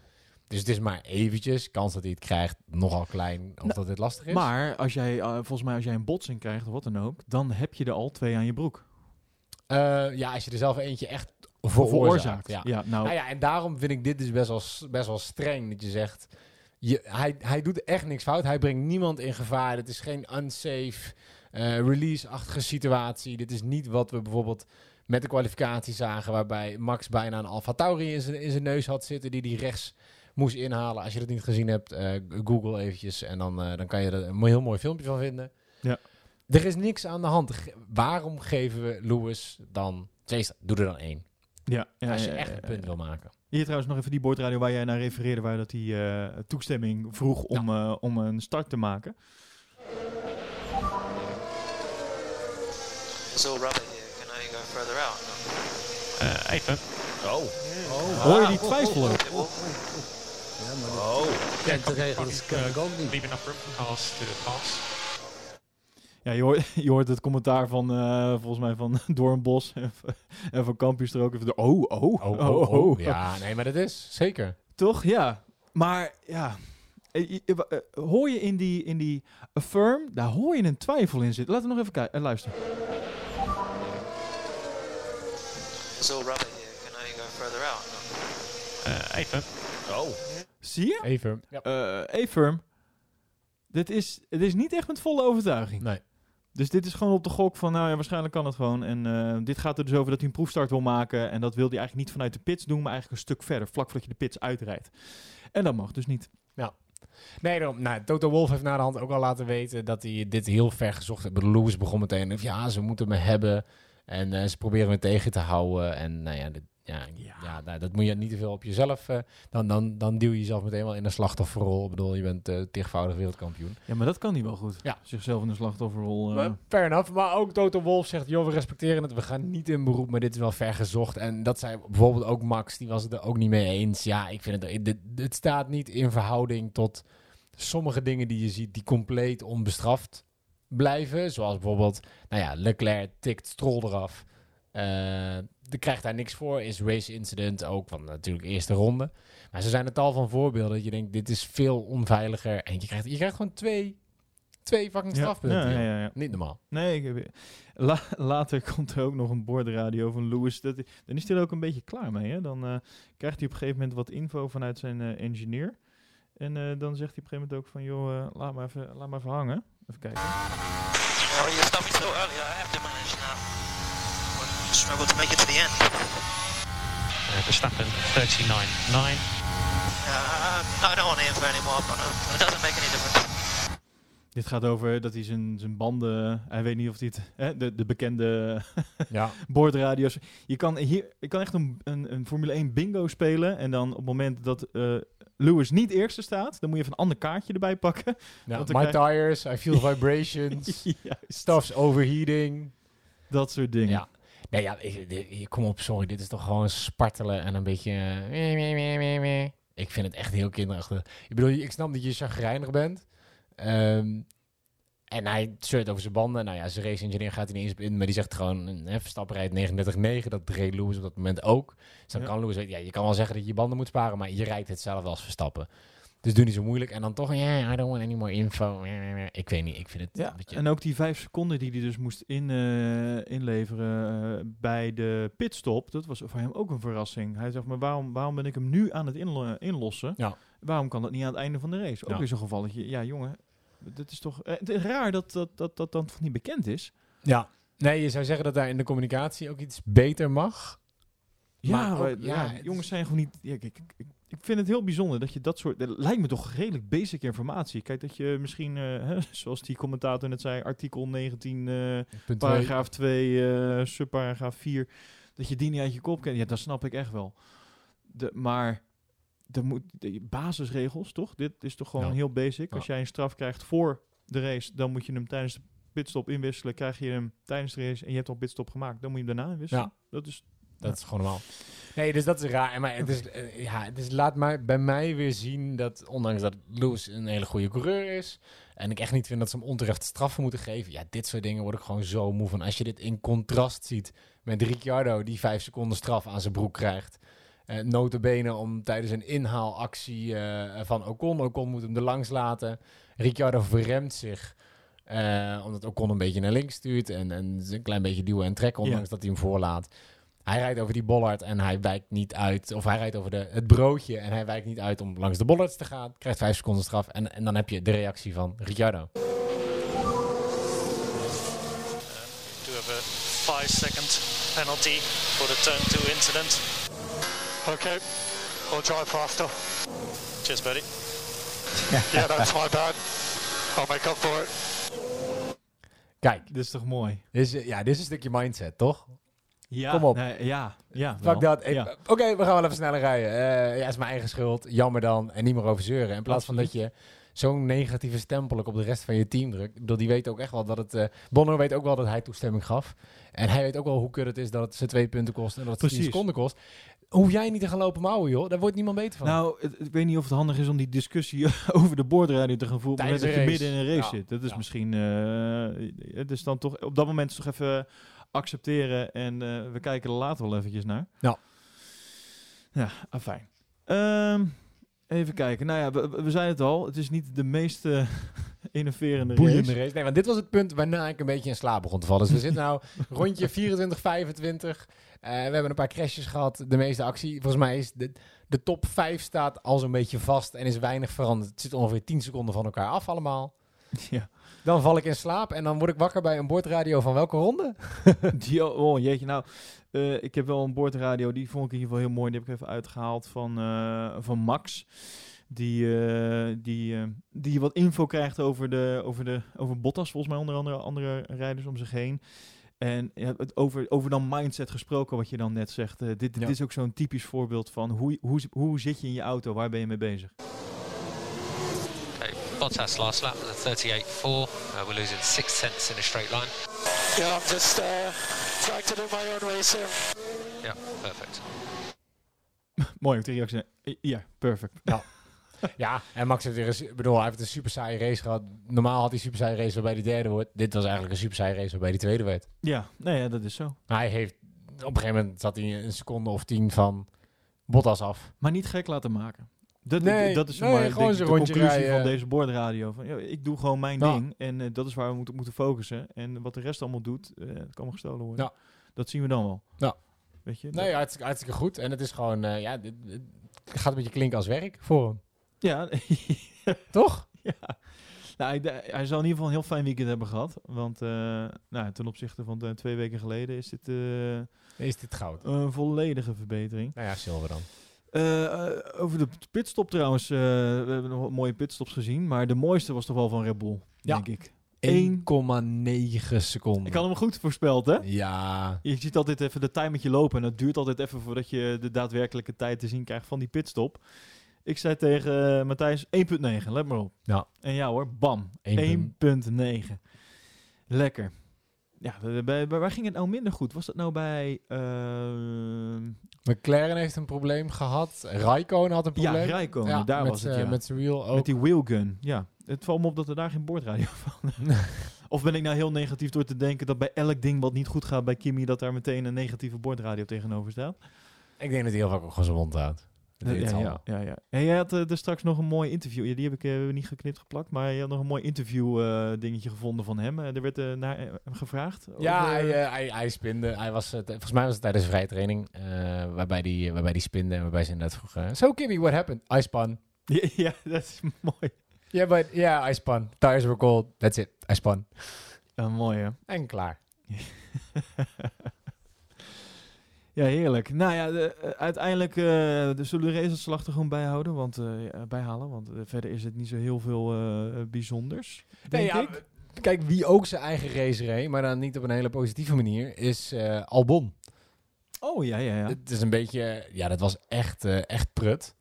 Dus het is maar eventjes. Kans dat hij het krijgt, nogal klein. Of Nou, dat dit lastig is. Maar als jij, eh, volgens mij als jij een botsing krijgt of wat dan ook, dan heb je er al twee aan je broek. Eh, ja, als je er zelf eentje echt veroorzaakt. Ja. Ja, nou, Nou ja, en daarom vind ik dit dus best wel, best wel streng. Dat je zegt, je, hij, hij doet echt niks fout. Hij brengt niemand in gevaar. Het is geen unsafe release-achtige situatie. Dit is niet wat we bijvoorbeeld met de kwalificatie zagen... waarbij Max bijna een Alfa Tauri in zijn, in zijn neus had zitten... die die rechts moest inhalen. Als je dat niet gezien hebt, eh, Google eventjes... en dan, eh, dan kan je er een heel mooi filmpje van vinden. Ja. Er is niks aan de hand. Ge- waarom geven we Lewis dan twee Doe er dan één. ja, ja, als je ja, echt een punt wil maken. Hier trouwens nog even die boordradio waar jij naar refereerde, waar dat hij eh, toestemming vroeg om, eh, om een start te maken. All rubber here. Can I go further out? Uh, even. Hoor je die twijfel ook? Will. Yeah, de regels Leave enough room for cars to pass. Ja, je hoort, je hoort het commentaar van, eh, volgens mij van *laughs* Doornbos en, van- en van Campus er ook even. Oh, oh, oh, oh, oh. Ja, nee, maar dat is zeker. Toch? Ja. Maar ja, Eh, eh, eh, hoor je in die, in die affirm, daar hoor je een twijfel in zitten. Laten we nog even kijken, luisteren. It's all rubber here. Can I go further out? Uh, even. Zie je? Even. Ja. Eh. Dit is, het is niet echt met volle overtuiging. Nee. Dus dit is gewoon op de gok van, nou ja, waarschijnlijk kan het gewoon. En eh, dit gaat er dus over dat hij een proefstart wil maken. En dat wil hij eigenlijk niet vanuit de pits doen, maar eigenlijk een stuk verder, vlak voordat je de pits uitrijdt. En dat mag dus niet. Nee, daarom, nou, Toto Wolf heeft na de hand ook al laten weten dat hij dit heel ver gezocht heeft. Lewis begon meteen, ja, ze moeten me hebben. En eh, ze proberen me tegen te houden. En nou ja, dit, ja, ja. nou, dat moet je niet te veel op jezelf. eh, dan, dan, dan duw je jezelf meteen wel in een slachtofferrol. Ik bedoel, je bent eh tigvoudig wereldkampioen. Ja, maar dat kan niet wel goed. Ja. Zichzelf in de slachtofferrol. Maar Fair enough. Maar ook Toto Wolf zegt, joh, we respecteren het. We gaan niet in beroep, maar dit is wel ver gezocht. En dat zei bijvoorbeeld ook Max, die was het er ook niet mee eens. Ja, ik vind het, dit, dit staat niet in verhouding tot sommige dingen die je ziet die compleet onbestraft blijven. Zoals bijvoorbeeld, nou ja, Leclerc tikt Stroll eraf. Eh er krijgt daar niks voor. Is race incident ook van natuurlijk eerste ronde. Maar zo zijn er tal van voorbeelden dat je denkt, dit is veel onveiliger. En je krijgt, je krijgt gewoon twee, twee fucking strafpunten. ja, ja, ja. Niet normaal. Nee, ik heb, la- later *laughs* komt er ook nog een boordradio van Lewis. Dat, dan is hij er ook een beetje klaar mee. Hè? Dan eh, krijgt hij op een gegeven moment wat info vanuit zijn eh, engineer. En dan zegt hij op een gegeven moment ook van... joh, laat, maar even, laat maar even hangen. Even kijken. Oh, you stopped me so early. I have to manage now. Well, struggle to make it to the end. Uh, Verstappen 39.9. Uh, I don't want to info anymore, but uh, it doesn't make any difference. Dit gaat over dat hij zijn, zijn banden... Hij weet niet of hij het... Hè, de, de bekende *laughs* Ja. boordradio's... Je kan, hier, je kan echt een, een, een Formule 1 bingo spelen. En dan op het moment dat eh, Lewis niet eerste staat... dan moet je even een ander kaartje erbij pakken. *laughs* ja my tires, I feel *laughs* vibrations, *laughs* stuff's overheating. Dat soort dingen. Ja. Nee, ja, ik, kom op, sorry. Dit is toch gewoon spartelen en een beetje... Ik vind het echt heel kinderachtig. Ik bedoel, ik snap dat je chagrijnig bent. Ehm, en hij shirt over zijn banden. Nou ja, zijn race engineer gaat er niet eens op in. Maar die zegt gewoon, hè, Verstappen rijdt 39,9. Dat reed Lewis op dat moment ook. Dus dan Ja. kan Lewis... Ja, je kan wel zeggen dat je je banden moet sparen. Maar je rijdt hetzelfde als Verstappen. Dus doe niet zo moeilijk. En dan toch, ja, I don't want any more info. Ik weet niet, ik vind het Ja, een beetje... en ook die vijf seconden die hij dus moest in, eh, inleveren eh, bij de pitstop, dat was voor hem ook een verrassing. Hij zegt, maar waarom, waarom ben ik hem nu aan het inlo- inlossen? Ja. Waarom kan dat niet aan het einde van de race? Ook Ja. weer zo'n gevalletje. Ja, jongen, dat is toch... eh, het is raar dat dat, dat, dat dan toch niet bekend is. Ja. Nee, je zou zeggen dat daar in de communicatie ook iets beter mag. Ja, Maar ook- ja, jongens zijn gewoon niet... Ja, ik, ik, ik, vind het heel bijzonder dat je dat soort... Dat lijkt me toch redelijk basic informatie. Kijk, dat je misschien, eh, *laughs* hè, zoals die commentator net zei, artikel 19... eh, paragraaf 2, eh subparagraaf 4, dat je die niet uit je kop kent. Ja, dat snap ik echt wel. De, maar de, moet, de basisregels, toch? Dit is toch gewoon Ja. heel basic. Ja. Als jij een straf krijgt voor de race, dan moet je hem tijdens de pitstop inwisselen. Krijg je hem tijdens de race en je hebt al pitstop gemaakt, dan moet je hem daarna inwisselen. Ja. Dat is Dat is gewoon normaal. Nee, dus dat is raar. Maar het, is, *laughs* eh, ja, het is, laat mij, bij mij weer zien dat, ondanks dat Lewis een hele goede coureur is... en ik echt niet vind dat ze hem onterecht straffen moeten geven... ja, dit soort dingen word ik gewoon zo moe van. Als je dit in contrast ziet met Ricciardo... die vijf seconden straf aan zijn broek krijgt... eh notabene om tijdens een inhaalactie eh, van Ocon... Ocon moet hem er langs laten. Ricciardo verremt zich... eh, omdat Ocon een beetje naar links stuurt... en, en een klein beetje duwen en trekken... ondanks dat hij hem voorlaat... Hij rijdt over die bollard en hij wijkt niet uit. Of hij rijdt over de, het broodje en hij wijkt niet uit om langs de bollards te gaan. Krijgt vijf seconden straf. En, en dan heb je de reactie van Ricciardo. Do have a five second penalty for the turn two incident. Okay, I'll drive faster. Cheers, buddy. Yeah, that's my bad. I'll make up for it. Kijk, dit is toch mooi? dit is, ja, dit is een stukje mindset, toch? Ja, Kom op. nee, ja, ja. Fuck dat. Ja. Oké, we gaan wel even sneller rijden. Eh ja, is mijn eigen schuld. Jammer dan. En niet meer over zeuren. In plaats van dat je zo'n negatieve stempel op de rest van je team drukt. Ik bedoel, die weet ook echt wel dat het... eh Bonner weet ook wel dat hij toestemming gaf. En hij weet ook wel hoe kut het is dat het ze twee punten kost en dat het 10 Precies. seconden kost. Hoef jij niet te gaan lopen mouwen, joh. Daar wordt niemand beter van. Nou, het- ik weet niet of het handig is om die discussie *laughs* over de boordradio te gaan voeren. Tijdens dat je midden in een race Ja, zit. Dat is ja. misschien. eh, het is dan toch. Op dat moment toch even accepteren. En eh, we kijken er later wel eventjes naar. Ja. Ja, afijn. Ehm, even kijken. Nou ja, we, we zijn het al. Het is niet de meest eh, *laughs* innoverende boeiende race. race. Nee, want dit was het punt waarna ik een beetje in slaap begon te vallen. Dus we zitten nou rondje *laughs* 24, 25. Eh, we hebben een paar crashes gehad. De meeste actie. Volgens mij is de, de top 5 staat al zo'n beetje vast en is weinig veranderd. Het zit ongeveer 10 seconden van elkaar af allemaal. Ja. Dan val ik in slaap en dan word ik wakker bij een boordradio van welke ronde? *laughs* Die, oh jeetje, nou, eh, ik heb wel een boordradio, die vond ik in ieder geval heel mooi. Die heb ik even uitgehaald van, eh, van Max. Die, die, die wat info krijgt over, de, over, de, over Bottas, volgens mij onder andere andere rijders om zich heen. En ja, het over, over dan mindset gesproken, wat je dan net zegt. eh, dit, dit Ja. is ook zo'n typisch voorbeeld van hoe, hoe, hoe zit je in je auto, waar ben je mee bezig? Okay, Bottas last lap a 38.4. Uh, we're losing six tenths in a straight line. Yeah, I'm just uh, trying to do my own racing. Yeah, perfect. *laughs* mooi, om die reactie. Ja, perfect. Ja, *laughs* en Max heeft weer een, bedoel, hij heeft een super saaie race gehad. Normaal had hij super saaie race waarbij hij derde wordt. Dit was eigenlijk een super saaie race waarbij hij tweede werd. Ja, nee, ja, dat is zo. Hij heeft een gegeven moment zat hij een seconde of tien van Bottas af. Maar niet gek laten maken. Dat, Nee, dat is nee, maar, gewoon de, conclusie rijden. van deze boordradio. Van, ja, ik doe gewoon mijn Ja. ding en eh, dat is waar we moeten, moeten focussen. En wat de rest allemaal doet, eh dat kan wel gestolen worden. Ja. Dat zien we dan wel. Ja. Weet je? Nee, hartstikke, hartstikke goed. En het is gewoon, eh, ja, dit, dit gaat een beetje klinken als werk voor hem. Ja, *laughs* Toch? ja. Nou, hij, zal in ieder geval een heel fijn weekend hebben gehad. Want eh, nou, ten opzichte van de twee weken geleden is dit eh, Is dit goud? een volledige verbetering. Nou ja, zilver dan. Eh, eh, over de pitstop trouwens, eh, we hebben nog wat mooie pitstops gezien. Maar de mooiste was toch wel van Red Bull, Ja. denk ik. Eén- 1,9 seconden. Ik had hem goed voorspeld, hè? Ja. Je ziet altijd even de timertje lopen en dat duurt altijd even voordat je de daadwerkelijke tijd te zien krijgt van die pitstop. Ik zei tegen eh, Matthijs 1.9, let maar op. Ja. En ja hoor, bam, 1.9. 1.9. Lekker. Ja, bij, waar ging het nou minder goed? Was dat nou bij... ehm, McLaren heeft een probleem gehad. Raikkonen had een ja, probleem. Ja, daar met, was het, eh, ja. Met zijn wheel ook. Met die wheelgun, ja. Het valt me op dat er daar geen boordradio *laughs* van *laughs* Of ben ik nou heel negatief door te denken dat bij elk ding wat niet goed gaat bij Kimi, dat daar meteen een negatieve boordradio tegenover staat? Ik denk dat hij heel vaak ook gewoon zijn mond houdt. Dat Ja, ja, ja, ja. En jij had eh, er straks nog een mooi interview. Ja, die heb ik eh, niet geknipt geplakt, maar je had nog een mooi interview eh, dingetje gevonden van hem. Er werd naar hem gevraagd. Ja, over- hij, hij, hij spinde. Hij was, volgens mij was het tijdens een vrije training. waarbij die, waarbij die spinde en waarbij ze inderdaad vroeg... so Kimmy, what happened? I spun. *laughs* ja, ja, dat is mooi. Yeah, but yeah, I spun. Tires were cold. That's it. I spun. Ja, mooi hè. En klaar. *laughs* Ja, heerlijk. Nou ja, de, eh, uiteindelijk eh, de zullen de raceslag er gewoon bijhouden, want, eh, bijhalen, want verder is het niet zo heel veel bijzonders, denk Nee, ja, ik. Kijk, wie ook zijn eigen race reed, maar dan niet op een hele positieve manier, is Albon. Oh ja, ja, ja. Het is een beetje, ja, dat was echt, echt prut.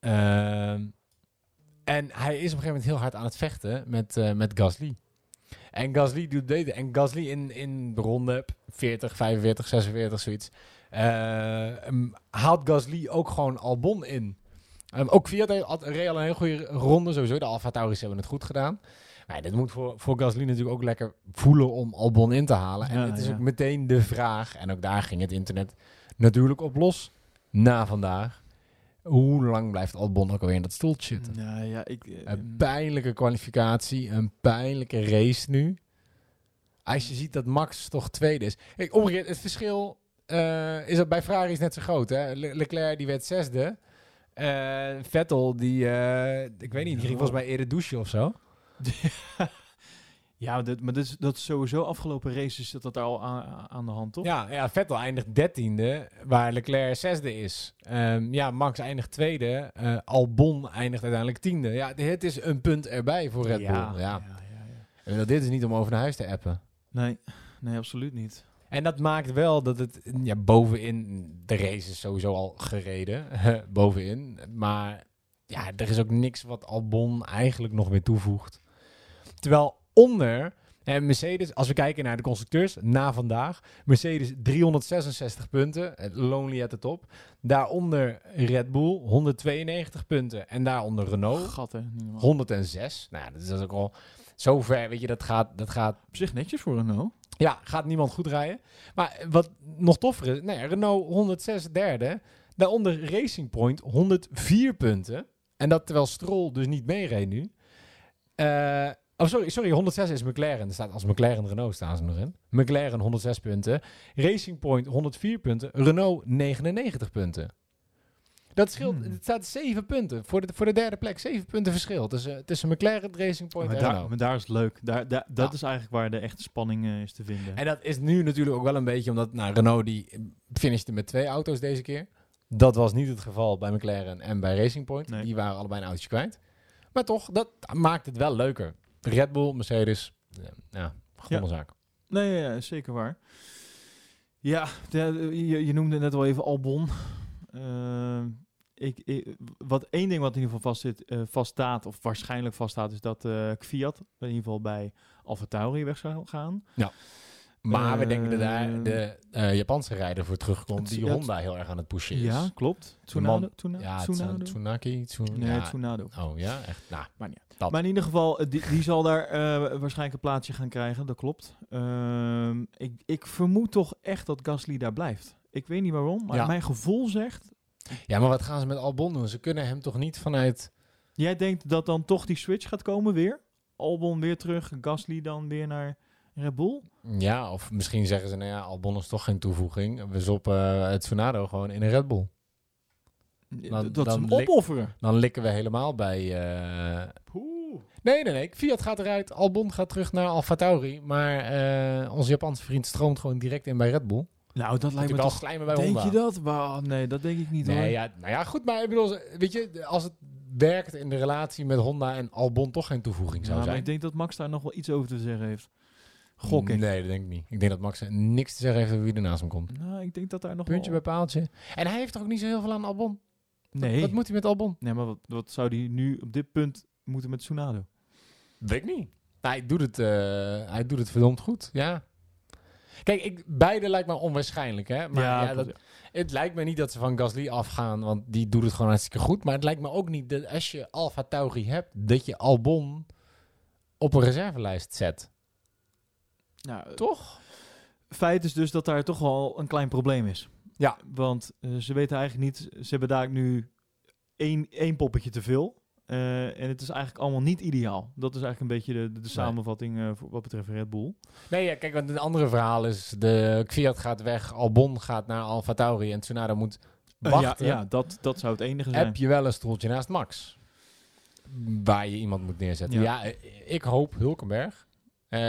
Ehm, en hij is op een gegeven moment heel hard aan het vechten met, met Gasly. En Gasly doet beter. En Gasly in, in de ronde 40, 45, 46, zoiets. Eh, em, haalt Gasly ook gewoon Albon in. Ehm, ook Fiat heeft- had- reed al een hele goede ronde sowieso. De Alfa Tauris hebben het goed gedaan. Maar dit moet voor, voor Gasly natuurlijk ook lekker voelen om Albon in te halen. En Ja, het is ja. ook meteen de vraag. En ook daar ging het internet natuurlijk op los. Na vandaag. Hoe lang blijft Albon ook alweer in dat stoeltje zitten? Nou ja, ik... eh, Een pijnlijke kwalificatie, een pijnlijke race nu. Als je ziet dat Max toch tweede is. Kijk, omgekeerd, het verschil eh, is dat bij Ferrari is net zo groot. Hè? Le- Leclerc die werd zesde. Eh, Vettel die, eh, ik weet niet, die ging volgens mij eerder douchen of zo. *laughs* ja, dit, maar dit is, dat is sowieso afgelopen races dat daar al aan, aan de hand, toch? Ja, ja, Vettel eindigt dertiende, waar Leclerc zesde is. Ehm, ja, Max eindigt tweede. Albon eindigt uiteindelijk tiende. Ja, het is een punt erbij voor Red Bull. Ja. ja, ja, ja. En dit is niet om over naar huis te appen. Nee, nee, absoluut niet. En dat maakt wel dat het ja, bovenin, de race is sowieso al gereden, *laughs* bovenin. Maar ja, er is ook niks wat Albon eigenlijk nog weer toevoegt. Terwijl onder en Mercedes, als we kijken naar de constructeurs na vandaag, Mercedes 366 punten, lonely at the top. Daaronder Red Bull 192 punten en daaronder Renault Gat, hè? Niet normaal. 106. Nou dat is ook al zover, weet je, dat gaat, dat gaat Op zich netjes voor Renault. Ja, gaat niemand goed rijden. Maar wat nog toffer is, nou ja, Renault 106 derde. Daaronder Racing Point 104 punten. En dat terwijl Stroll dus niet meereed nu. Eh, oh, sorry, sorry, 106 is McLaren. Er staat als McLaren Renault staan ze nog in. McLaren 106 punten. Racing Point 104 punten. Renault 99 punten. Dat scheelt, Hmm. het staat 7 punten. Voor de, voor de derde plek, 7 punten verschil tussen, tussen McLaren, Racing Point Maar en daar, Renault. maar daar is het leuk. Daar, daar, dat Ja. is eigenlijk waar de echte spanning eh, is te vinden. En dat is nu natuurlijk ook wel een beetje omdat nou, Renault die finishte met twee auto's deze keer. Dat was niet het geval bij McLaren en bij Racing Point. Nee. Die waren allebei een autootje kwijt. Maar toch, dat maakt het wel leuker. Red Bull, Mercedes, ja, ja gewonnen zaak. Nee, ja, ja, zeker waar. Ja, de- je, je noemde net al even Albon. Eh, ik, ik- wat één ding wat in ieder geval vast zit, vaststaat, of waarschijnlijk vaststaat, is dat eh Fiat in ieder geval bij Alfa Tauri weg zou gaan. Ja. Maar we denken dat daar Eh, de eh, Japanse rijder voor terugkomt die Honda heel erg aan het pushen is. Ja, klopt. Tsunado? Tuna- Ja, Tsunado? Tsunaki. Nee, ja. Tsunado. Oh ja, echt. Nou, Maar, niet. Maar in ieder geval, die, die zal daar waarschijnlijk een plaatsje gaan krijgen. Dat klopt. Ehm, ik, ik vermoed toch echt dat Gasly daar blijft. Ik weet niet waarom, maar Ja. mijn gevoel zegt... Ja, maar wat gaan ze met Albon doen? Ze kunnen hem toch niet vanuit... Jij denkt dat dan toch die switch gaat komen weer? Albon weer terug, Gasly dan weer naar Red Bull? Ja, of misschien zeggen ze, nou ja, Albon is toch geen toevoeging. We stoppen het Tsunado gewoon in een Red Bull. Dan- dat hem lik- opofferen. Dan likken we helemaal bij... eh, Nee, nee, nee. Fiat gaat eruit. Albon gaat terug naar Alfa Tauri. Maar eh, onze Japanse vriend stroomt gewoon direct in bij Red Bull. Nou, dat lijkt me wel toch... slijmen bij Denk Honda. je dat? Wauw, nee, dat denk ik niet hoor. Nee, ja, nou ja, goed. Maar ik bedoel, weet je, als het werkt in de relatie met Honda en Albon toch geen toevoeging Ja, zou maar zijn. ik denk dat Max daar nog wel iets over te zeggen heeft. Gok ik. Nee, dat denk ik niet. Ik denk dat Max niks te zeggen heeft over wie er naast hem komt. Nou, ik denk dat daar nog Puntje wel... bij paaltje. En hij heeft toch ook niet zo heel veel aan Albon? Nee. Wat moet hij met Albon? Nee, maar wat, wat zou hij nu op dit punt moeten met Tsunado? Weet ik niet. hij, doet het, eh, hij doet het verdomd goed, ja. Kijk, ik, beide lijkt me onwaarschijnlijk, hè. Maar ja, dat, het lijkt me niet dat ze van Gasly afgaan, want die doet het gewoon hartstikke goed. Maar het lijkt me ook niet dat als je Alfa Tauri hebt, dat je Albon op een reservelijst zet. Nou, Toch? Feit is dus dat daar toch wel een klein probleem is. Ja. Want eh, ze weten eigenlijk niet... Ze hebben daar nu één, één poppetje te veel. Eh, en het is eigenlijk allemaal niet ideaal. Dat is eigenlijk een beetje de, de, de samenvatting eh, voor wat betreft Red Bull. Nee, ja, kijk, want een andere verhaal is, de Fiat gaat weg, Albon gaat naar Alfa Tauri en Tsunoda moet Eh, wachten. ja, ja dat, dat zou het enige zijn. heb je wel een stoeltje naast Max. Waar je iemand moet neerzetten. Ja, Ja. ik hoop Hulkenberg.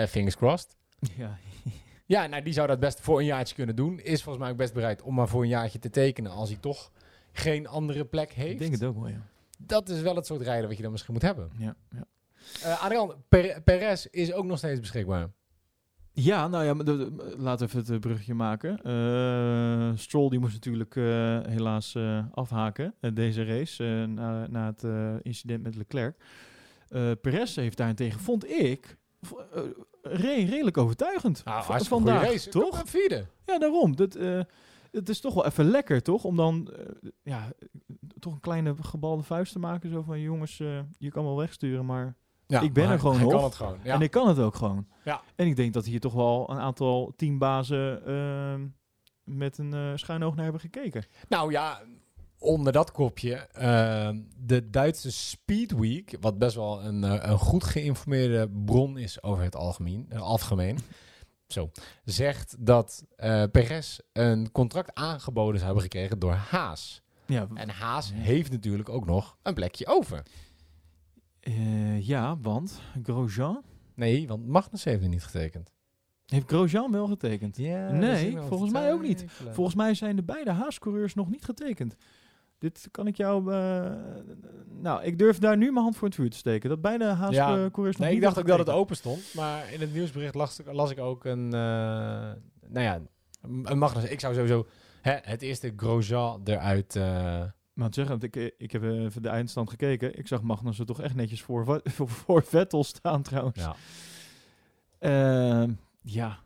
Fingers crossed. Ja. *laughs* Ja, nou, die zou dat best voor een jaartje kunnen doen. Is volgens mij ook best bereid om maar voor een jaartje te tekenen. Als hij toch geen andere plek heeft. Ik denk het ook wel, ja. Dat is wel het soort rijder wat je dan misschien moet hebben. Ja, ja. Per- Perez is ook nog steeds beschikbaar. Ja, nou ja, laten we even het eh, bruggetje maken. Eh, Stroll die moest natuurlijk helaas afhaken, deze race, na, na het incident met Leclerc. Perez heeft daarentegen, vond ik, redelijk overtuigend goede vandaag, race. toch? Vierde. Ja, daarom. Dat, het is toch wel even lekker, toch? Om dan eh, ja, toch een kleine gebalde vuist te maken. Zo van, jongens, eh, je kan wel wegsturen, maar Ja, Ik ben maar er gewoon nog. kan het gewoon. Ja. en ik kan het ook gewoon. Ja. En ik denk dat hier toch wel een aantal teambazen ehm, met een eh schuin oog naar hebben gekeken. Nou ja, onder dat kopje, eh, de Duitse Speed Week, wat best wel een, een goed geïnformeerde bron is over het algemeen, algemeen zo, zegt dat eh Perez een contract aangeboden zou hebben gekregen door Haas. Ja, En Haas heeft natuurlijk ook nog een plekje over. eh, ja want Grosjean... Nee, want Magnus heeft er niet getekend. Heeft Grosjean wel getekend? Ja, Nee, volgens mij ook niet. Volgens mij zijn de beide Haas-coureurs nog niet getekend. Dit kan ik jou... eh, nou, ik durf daar nu mijn hand voor het vuur te steken. Dat beide Haas-coureurs nog Nee, ik dacht ook dat het open stond. Maar in het nieuwsbericht las, ik- las ik ook een... eh, nou ja, een Magnus. Ik zou sowieso hè, het eerste Grosjean eruit... eh, Maar zeggen, want ik, ik heb even de eindstand gekeken. Ik zag Magnussen toch echt netjes voor, *laughs* voor Vettel staan trouwens. ja. Ehm, ja.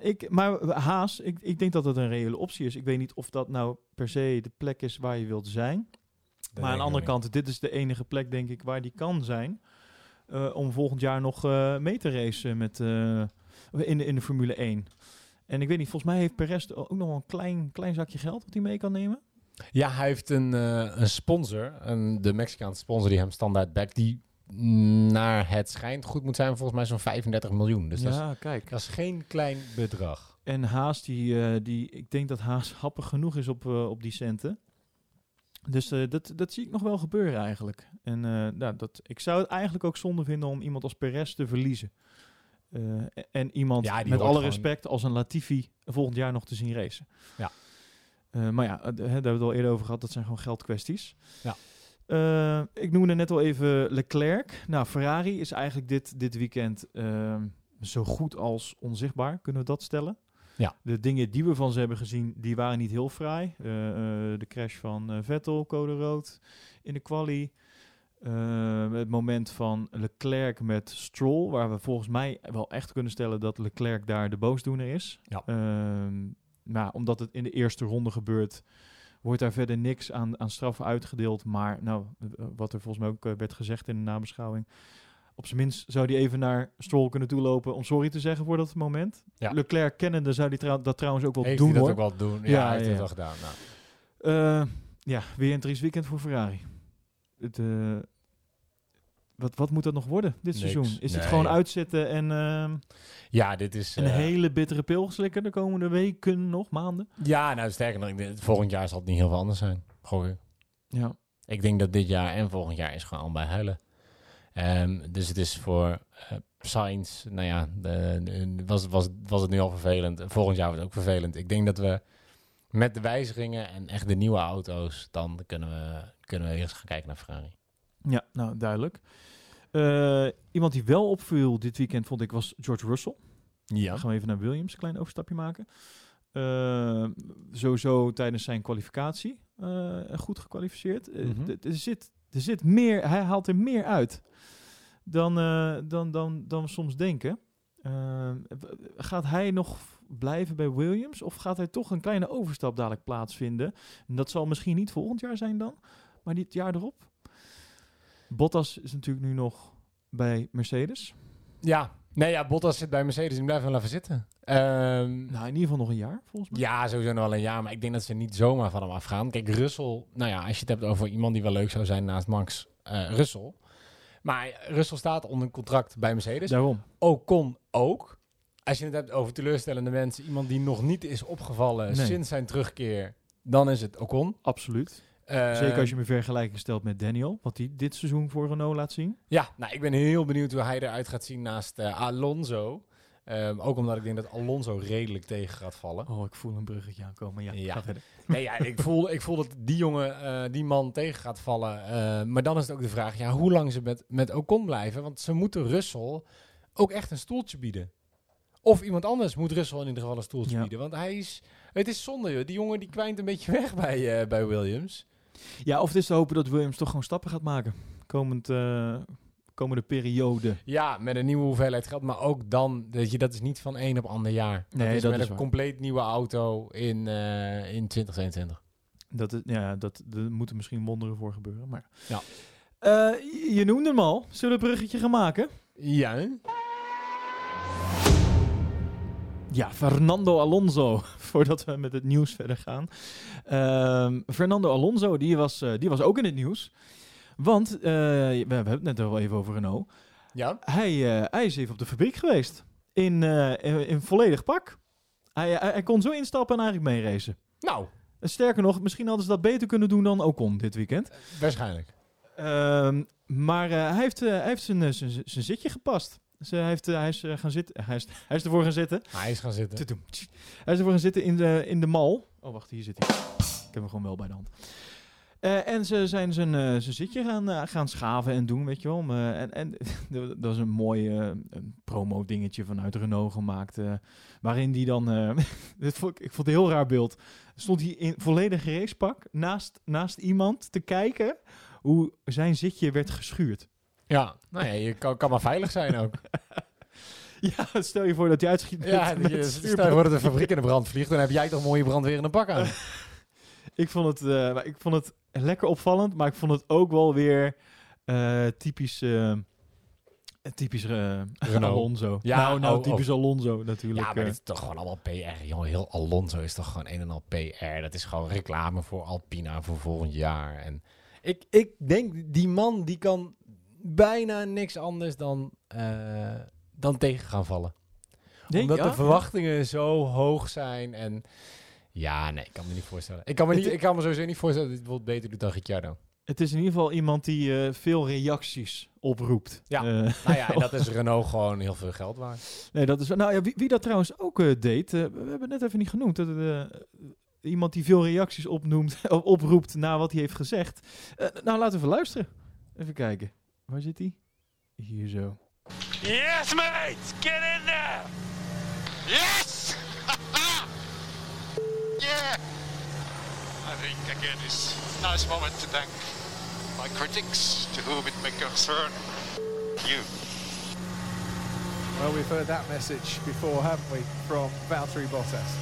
Eh, Ik, maar Haas, ik, ik denk dat dat een reële optie is. Ik weet niet of dat nou per se de plek is waar je wilt zijn. maar aan de andere kant, dit is de enige plek, denk ik, waar die kan zijn. eh, om volgend jaar nog eh, mee te racen met, eh, in, de, in de Formule 1. En ik weet niet, volgens mij heeft Perez ook nog een klein, klein zakje geld wat hij mee kan nemen. Ja, hij heeft een, een sponsor. Een, de Mexicaanse sponsor die hem standaard backt. Die naar het schijnt goed moet zijn. Volgens mij zo'n 35 miljoen. Dus dat, is, ja, kijk. dat is geen klein bedrag. En Haas, die, eh, die, ik denk dat Haas *laughs* happig genoeg is op, eh, op die centen. Dus eh, dat, dat zie ik nog wel gebeuren eigenlijk. En nou, dat, ik zou het eigenlijk ook zonde vinden om iemand als Perez te verliezen. En iemand Ja, met alle gewoon- respect als een Latifi volgend jaar nog te zien racen. Ja. Maar ja, daar hebben we het al eerder over gehad. Dat zijn gewoon geldkwesties. Ja. Eh, ik noemde net al even Leclerc. Nou, Ferrari is eigenlijk dit, dit weekend ehm, zo goed als onzichtbaar, kunnen we dat stellen. Ja. De dingen die we van ze hebben gezien, die waren niet heel fraai. Eh, eh, de crash van Vettel, code rood in de quali. Het moment van Leclerc met Stroll, waar we volgens mij wel echt kunnen stellen dat Leclerc daar de boosdoener is. Ja. Ehm, maar omdat het in de eerste ronde gebeurt, wordt daar verder niks aan, aan straffen uitgedeeld. Maar nou, eh, wat er volgens mij ook eh, werd gezegd in de nabeschouwing. Op zijn minst zou hij even naar Stroll kunnen toelopen om sorry te zeggen voor dat moment. Ja. Leclerc kennende zou hij trou- dat trouwens ook wel Heeft doen hij dat hoor. ook wel doen? Ja, Ja, hij heeft ja, het wel gedaan. Nou. Eh, ja, weer een triest weekend voor Ferrari. Het, eh, wat, wat moet dat nog worden dit Niks. seizoen? Is het gewoon uitzetten en ehm, Ja, dit is... een eh, hele bittere pil slikken de komende weken nog, maanden? Ja, nou sterker nog, volgend jaar zal het niet heel veel anders zijn. Ik. Ja. Ik denk dat dit jaar en volgend jaar is gewoon allebei huilen. Ehm, dus het is voor eh Sainz, nou ja, de, de- was, was, was het nu al vervelend. Volgend jaar wordt het ook vervelend. Ik denk dat we met de wijzigingen en echt de nieuwe auto's, dan kunnen we, kunnen we eens gaan kijken naar Ferrari. Ja, nou duidelijk. Eh, iemand die wel opviel dit weekend, vond ik, was George Russell. Ja. Dan gaan we even naar Williams, een klein overstapje maken. Eh, sowieso tijdens zijn kwalificatie eh, goed gekwalificeerd. Mhm. er, zit, er zit meer, hij haalt er meer uit dan, dan, dan, dan we soms denken. Gaat hij nog blijven bij Williams of gaat hij toch een kleine overstap dadelijk plaatsvinden? En dat zal misschien niet volgend jaar zijn dan, maar niet het jaar erop. Bottas is natuurlijk nu nog bij Mercedes. Ja, nee ja, Bottas zit bij Mercedes, die blijft wel even zitten. Ehm, Nou, in ieder geval nog een jaar, volgens mij. Ja, sowieso nog wel een jaar. Maar ik denk dat ze niet zomaar van hem afgaan. Kijk, Russell, nou ja, als je het hebt over iemand die wel leuk zou zijn naast Max, eh Russell. Maar Russell staat onder een contract bij Mercedes. Daarom. Ocon ook. Als je het hebt over teleurstellende mensen, iemand die nog niet is opgevallen Nee. sinds zijn terugkeer, dan is het Ocon. Absoluut. Zeker als je me vergelijking stelt met Daniel, wat hij dit seizoen voor Renault laat zien. Ja, nou, ik ben heel benieuwd hoe hij eruit gaat zien naast eh, Alonso. Ehm, ook omdat ik denk dat Alonso redelijk tegen gaat vallen. Oh, ik voel een bruggetje aankomen. Ja, Ja. ga verder. *laughs* Nee, ja, ik, voel, ik voel dat die jongen, eh, die man tegen gaat vallen. Eh, maar dan is het ook de vraag, ja, hoe lang ze met, met Ocon blijven. Want ze moeten Russell ook echt een stoeltje bieden. Of iemand anders moet Russell in ieder geval een stoeltje Ja. bieden. Want hij is, het is zonde, joh. Die jongen die kwijnt een beetje weg bij, eh, bij Williams. Ja, of het is te hopen dat Williams toch gewoon stappen gaat maken. Komend, eh, komende periode. Ja, met een nieuwe hoeveelheid geld. Maar ook dan, weet je, dat is niet van één op ander jaar. Nee, dat is dat met is een waar. compleet nieuwe auto in, eh, in 2022. Dat, is, ja, dat, er moeten misschien wonderen voor gebeuren. Maar... Ja. Eh, je- je noemde hem al. Zullen we een bruggetje gaan maken? Ja, hè? Ja, Fernando Alonso. *laughs* Voordat we met het nieuws verder gaan. Ehm, Fernando Alonso, die was, eh, die was ook in het nieuws. Want, eh, we, we hebben het net al even over Renault. Ja? Hij, eh, hij is even op de fabriek geweest. In, in, in volledig pak. Hij, hij, hij kon zo instappen en eigenlijk meeracen. Nou, En Sterker nog, misschien hadden ze dat beter kunnen doen dan Ocon dit weekend. waarschijnlijk. Ehm, maar hij heeft, hij heeft zijn, zijn, zijn zitje gepast. Dus, hij, heeft, eh, hij, is, eh, gaan zitten, hij, is, *laughs* hij is ervoor gaan zitten. Hij is gaan zitten. Hij is ervoor gaan zitten in de, in de mal. Oh, wacht, hier zit hij. Ik heb hem gewoon wel bij de hand. Eh, en ze zijn zijn, zijn zitje gaan, gaan schaven en doen, weet je wel. en en *laughs* dat was een mooi promo-dingetje vanuit Renault gemaakt. waarin die dan... *laughs* dit vond ik, ik vond het een heel raar beeld. Stond hij in volledig racepak naast, naast iemand te kijken hoe zijn zitje werd geschuurd. Ja, nou ja, je kan, kan maar veilig zijn ook. *laughs* Ja, stel je voor dat hij uitschiet ja, met je, het stel je stuurblok. voor dat de fabriek in de brand vliegt, dan heb jij toch mooie brandweer pak aan. *laughs* Ik vond het, eh, maar ik vond het lekker opvallend, maar ik vond het ook wel weer eh, typisch, eh, typisch eh. Alonso. Ja, nou, nou oh, typisch Alonso natuurlijk. Ja, maar eh. dit is toch gewoon allemaal PR, jongen. Heel Alonso is toch gewoon een en al PR. Dat is gewoon reclame voor Alpina voor volgend jaar. En ik, ik denk, die man die kan bijna niks anders dan, eh, dan tegen gaan vallen. Nee, Omdat ja, de verwachtingen zo hoog zijn en... Ja, nee, ik kan me niet voorstellen. Ik kan me, niet, ik kan me sowieso niet voorstellen dat hij het bijvoorbeeld beter doet dan Ricciardo. Het is in ieder geval iemand die eh, veel reacties oproept. Ja. Eh, nou ja, en *laughs* dat is Renault gewoon heel veel geld waard. nee, dat is, nou ja, wie, wie dat trouwens ook deed, we hebben het net even niet genoemd. Dat, iemand die veel reacties opnoemt, *laughs* oproept na wat hij heeft gezegd. Nou, laten we even luisteren. Even kijken. Waar zit hij? Hier zo. Yes, mate! Get in there! Yes! *laughs* yeah! I think again is nice moment to thank My critics, to whom it may concern, you. Well, we've heard that message before, haven't we, from Valtteri Bottas?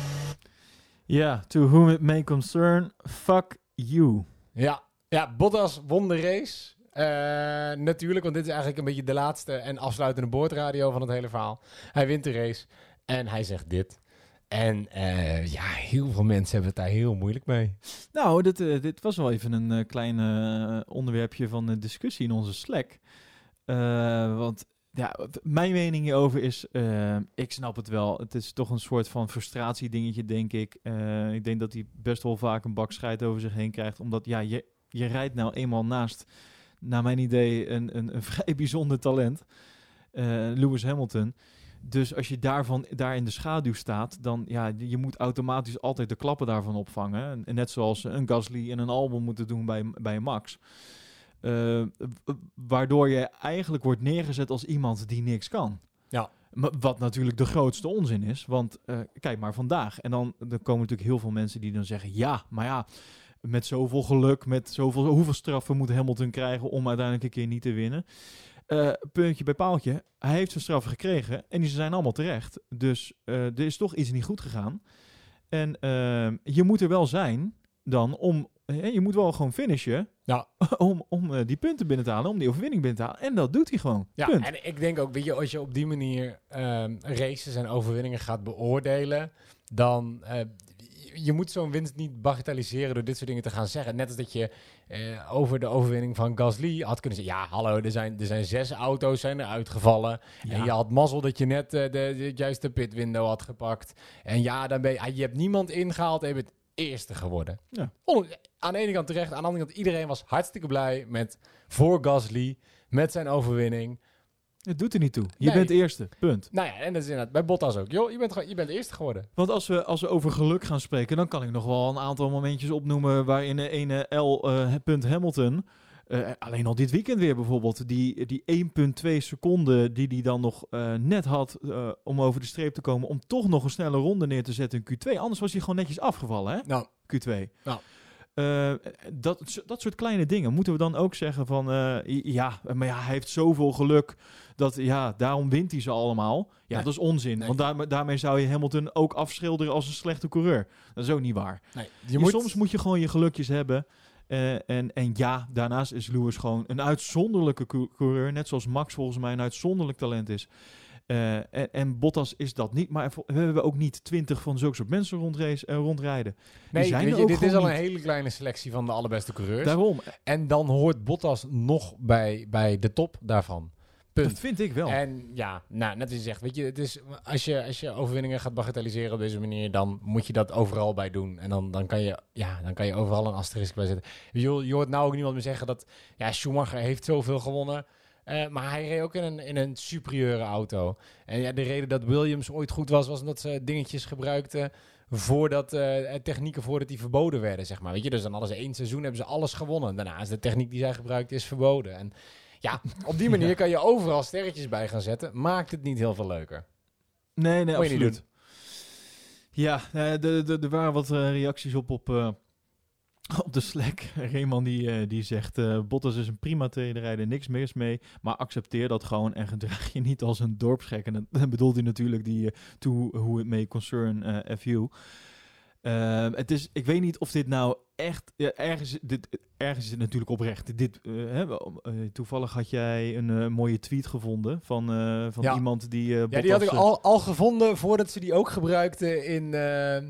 Ja, to whom it may concern, fuck you. Ja, ja Bottas won de race. Eh, natuurlijk, want dit is eigenlijk een beetje de laatste en afsluitende boordradio van het hele verhaal. Hij wint de race en hij zegt dit. En eh, ja, heel veel mensen hebben het daar heel moeilijk mee. Nou, dit, eh, dit was wel even een klein onderwerpje van discussie in onze Slack. Want ja, mijn mening hierover is, ik snap het wel. Het is toch een soort van frustratiedingetje, denk ik. Ik denk dat hij best wel vaak een bak scheid over zich heen krijgt. Omdat, ja, je, je rijdt nou eenmaal naast, naar mijn idee, een, een, een *laughs* vrij bijzonder talent. eh, Lewis Hamilton. Dus als je daarvan, daar in de schaduw staat, dan ja, je moet automatisch altijd de klappen daarvan opvangen. En, net zoals een Gasly en een Albon moeten doen bij, bij Max. Eh, waardoor je eigenlijk wordt neergezet als iemand die niks kan. Ja. Maar Wat natuurlijk de grootste onzin is. Want eh, kijk maar vandaag. En dan, dan komen natuurlijk heel veel mensen die dan zeggen: ja, maar ja, met zoveel geluk, met zoveel, hoeveel straffen moet Hamilton krijgen om uiteindelijk een keer niet te winnen? Eh, puntje bij paaltje. Hij heeft zijn straffen gekregen en die zijn allemaal terecht. Dus eh, er is toch iets niet goed gegaan. En eh, je moet er wel zijn dan om. je moet wel gewoon finishen. Ja. *laughs* om om eh, die punten binnen te halen, om die overwinning binnen te halen. En dat doet hij gewoon. Ja, Punt. en ik denk ook, weet je, als je op die manier ehm, races en overwinningen gaat beoordelen, dan je- moet zo'n winst niet bagatelliseren door dit soort dingen te gaan zeggen. Net als dat je eh, over de overwinning van Gasly had kunnen zeggen, ja, hallo, er zijn, er zijn zes auto's zijn er uitgevallen. Ja. En je had mazzel dat je net eh, de, de juiste pitwindow had gepakt. En ja, dan ben je, ah, je hebt niemand ingehaald en je bent eerste geworden. Ja. Aan de ene kant terecht, aan de andere kant iedereen was hartstikke blij met voor Gasly, met zijn overwinning. Het doet er niet toe. Je Nee. bent eerste. Punt. Nou ja, en dat is inderdaad bij Bottas ook. Joh, je bent, gewoon- je bent eerste geworden. Want als we, als we over geluk gaan spreken, dan kan ik nog wel een aantal momentjes opnoemen waarin de ene L. eh, punt Hamilton. eh, alleen al dit weekend weer bijvoorbeeld. Die, die 1,2 seconden die hij dan nog eh, net had om over de streep te komen. Om toch nog een snelle ronde neer te zetten in Q2. Anders was hij gewoon netjes afgevallen, hè? Nou, Q2. Ja. Eh, dat, dat soort kleine dingen moeten we dan ook zeggen van... ja, maar ja, hij heeft zoveel geluk dat ja, daarom wint hij ze allemaal. Ja, Nee. dat is onzin. Nee. Want daar, daarmee zou je Hamilton ook afschilderen als een slechte coureur. Dat is ook niet waar. nee, je moet... Soms moet je gewoon je gelukjes hebben. Eh, en, en ja, daarnaast is Lewis gewoon een uitzonderlijke cou- coureur. Net zoals Max volgens mij een uitzonderlijk talent is. Eh, en, en Bottas is dat niet. Maar we hebben ook niet twintig van zulke soort mensen rondrace, eh, rondrijden. Nee, zijn weet je, ook dit is al een hele kleine selectie van de allerbeste coureurs. Daarom. En dan hoort Bottas nog bij, bij de top daarvan. Punt. Dat vind ik wel. En ja, nou, net als je zegt, weet je, het is, als, je, als je overwinningen gaat bagatelliseren op deze manier, dan moet je dat overal bij doen. En dan, dan, kan, je, ja, dan kan je overal een asterisk bij zetten. Je, je hoort nou ook niemand meer zeggen dat, ja, Schumacher heeft zoveel gewonnen. eh, maar hij reed ook in een, in een superieure auto. En ja, de reden dat Williams ooit goed was, was omdat ze dingetjes gebruikten voordat eh, technieken voordat die verboden werden, zeg maar. Weet je, dus dan ze één seizoen, hebben ze alles gewonnen. Daarna is de techniek die zij gebruikten is verboden. En ja, op die manier kan je overal sterretjes bij gaan zetten. Maakt het niet heel veel leuker. Nee, nee, Moet je niet absoluut. Ja, eh, de- de- er waren wat eh, reacties op op, eh, op de Slack. *laughs* Raymond die, eh, die zegt, eh Bottas is een prima tweede niks mis mee, maar accepteer dat gewoon en *laughs* gedraag je niet als een dorpsgek. En dan- *laughs* bedoelt hij natuurlijk die eh, to who it may concern eh FU. Ehm, het is, ik weet niet of dit nou echt, ja, ergens, dit, ergens is het natuurlijk oprecht. Dit, eh, hè, eh, toevallig had jij een eh, mooie tweet gevonden van, eh, van Ja. iemand die... eh, Ja, die had ik eh, al, al gevonden voordat ze die ook gebruikten in eh, eh,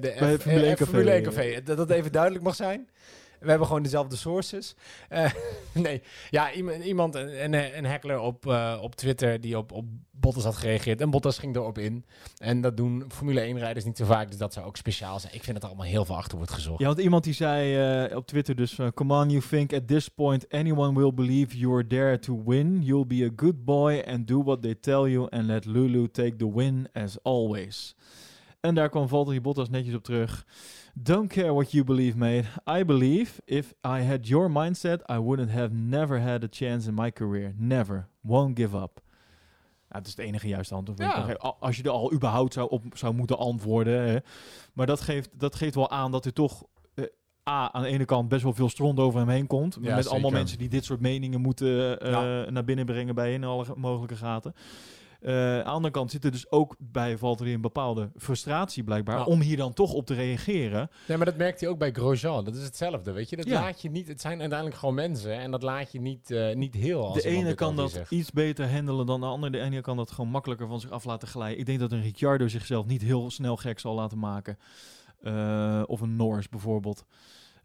de F- Formule eh, 1 café. Formule 1 café. Dat dat even duidelijk mag zijn. We hebben gewoon dezelfde sources. Eh, *laughs* nee, ja, iemand, een, een, hackler op, eh, op Twitter die op, op Bottas had gereageerd. En Bottas ging erop in. En dat doen Formule 1-rijders niet zo vaak, dus dat zou ook speciaal zijn. Ik vind dat er allemaal heel veel achter wordt gezocht. Ja, want iemand die zei eh, op Twitter dus... eh, Come on, you think at this point anyone will believe you're there to win. You'll be a good boy and do what they tell you and let Lulu take the win as always. En daar kwam Valtteri Bottas netjes op terug. Don't care what you believe, mate. I believe if I had your mindset, I wouldn't have never had a chance in my career. Never. Won't give up. Het is het enige juiste antwoord. Ja. Als je er al überhaupt zou op zou moeten antwoorden. Hè. Maar dat geeft, dat geeft wel aan dat er toch eh, A, aan de ene kant best wel veel stront over hem heen komt. Ja, met allemaal mensen die dit soort meningen moeten eh, Ja. naar binnen brengen bij in alle mogelijke gaten. Eh, aan de andere kant zit er dus ook bij Valtteri een bepaalde frustratie blijkbaar Ja. om hier dan toch op te reageren. Nee, maar dat merkt hij ook bij Grosjean. Dat is hetzelfde, weet je. Dat Ja. laat je niet... Het zijn uiteindelijk gewoon mensen. En dat laat je niet, eh, niet heel als de ene kan dat zegt. iets beter handelen dan de ander. De ene kan dat gewoon makkelijker van zich af laten glijden. Ik denk dat een Ricciardo zichzelf niet heel snel gek zal laten maken. Eh, of een Norris bijvoorbeeld.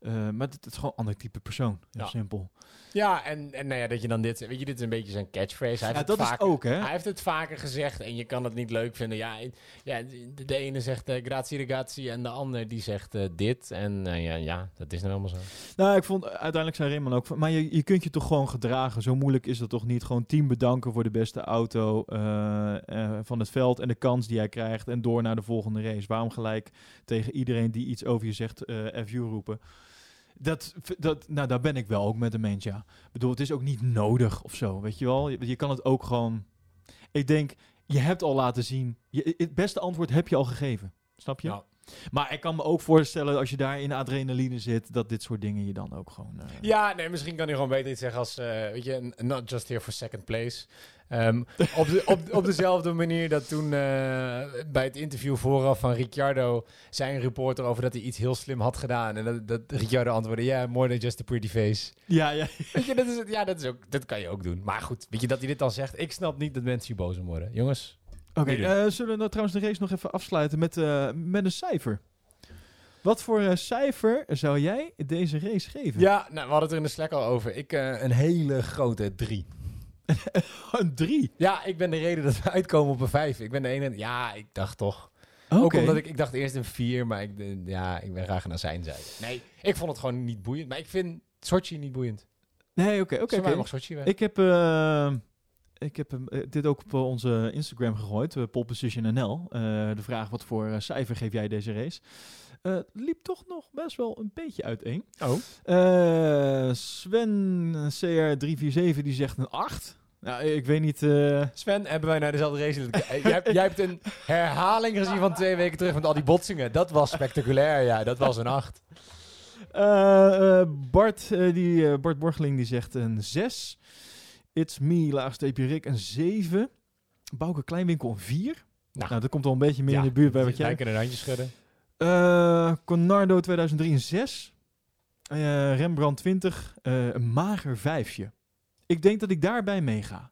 Eh, maar het, is gewoon een ander type persoon. Heel Ja. simpel. Ja, en, en nou ja, dat je dan dit... Weet je, dit is een beetje zijn catchphrase. Hij Ja, heeft dat het is vaker, ook, hè? Hij heeft het vaker gezegd en je kan het niet leuk vinden. Ja, ja de, de ene zegt eh, grazie ragazzi en de ander die zegt eh, dit. En ja, ja, dat is nou helemaal zo. Nou, ik vond uiteindelijk zijn Raymond ook. Maar je, je kunt je toch gewoon gedragen. Zo moeilijk is dat toch niet? Gewoon team bedanken voor de beste auto van het veld en de kans die hij krijgt. En door naar de volgende race. Waarom gelijk tegen iedereen die iets over je zegt, FU roepen? Dat, dat, nou, daar ben ik wel ook met ja. Ik bedoel, het is ook niet nodig of zo, weet je wel. Je, je kan het ook gewoon... Ik denk, je hebt al laten zien... Je, het beste antwoord heb je al gegeven. Snap je? Ja. Maar ik kan me ook voorstellen, als je daar in adrenaline zit, dat dit soort dingen je dan ook gewoon... eh, Ja, nee, misschien kan hij gewoon beter iets zeggen als, eh, weet je, not just here for second place. Ehm, op, de, op, op dezelfde manier dat toen eh, bij het interview vooraf van Ricciardo zei een reporter over dat hij iets heel slim had gedaan. En dat, dat Ricciardo antwoordde, ja, more than just a pretty face. Ja, ja. Weet je, dat, is ja, dat, is ook, dat kan je ook doen. Maar goed, weet je, dat hij dit dan zegt, ik snap niet dat mensen hier boos om worden. Jongens, Oké, eh, zullen we nou trouwens de race nog even afsluiten met, eh, met een cijfer? Wat voor cijfer zou jij deze race geven? ja, nou, we hadden het er in de Slack al over. Ik een hele grote drie. *laughs* een 3. Ja, ik ben de reden dat we uitkomen op een vijf. Ik ben de ene, ja, ik dacht toch. Oké. Ook omdat ik, ik dacht eerst een 4, maar ik, eh, ja, ik ben graag naar zijn zijde. Nee, ik vond het gewoon niet boeiend. Maar ik vind Sochi niet boeiend. Nee, oké, oké. Mag Sochi weg. Ik heb, eh, ik heb eh, dit ook op onze Instagram gegooid, uh, Pole Position NL. Eh, de vraag, wat voor eh, cijfer geef jij deze race? Het liep toch nog best wel een beetje uiteen. Oh. Eh, Sven CR347 die zegt een 8. Nou, ik weet niet... eh, Sven, hebben wij naar dezelfde race *laughs* jij, hebt- jij hebt een herhaling gezien van twee weken terug met al die botsingen. Dat was spectaculair, ja. Dat was een 8. Eh, eh, Bart, die, Bart Borgeling die zegt een 6. It's me, laagsteepje Rick, een 7. Bouke Kleinwinkel een 4. Nou. Nou, dat komt al een beetje meer in de buurt bij wat jij... Lijken een handje schudden. Eh Conardo 2003 een 6. Eh, Rembrandt 20, eh, een mager vijfje. Ik denk dat ik daarbij meega.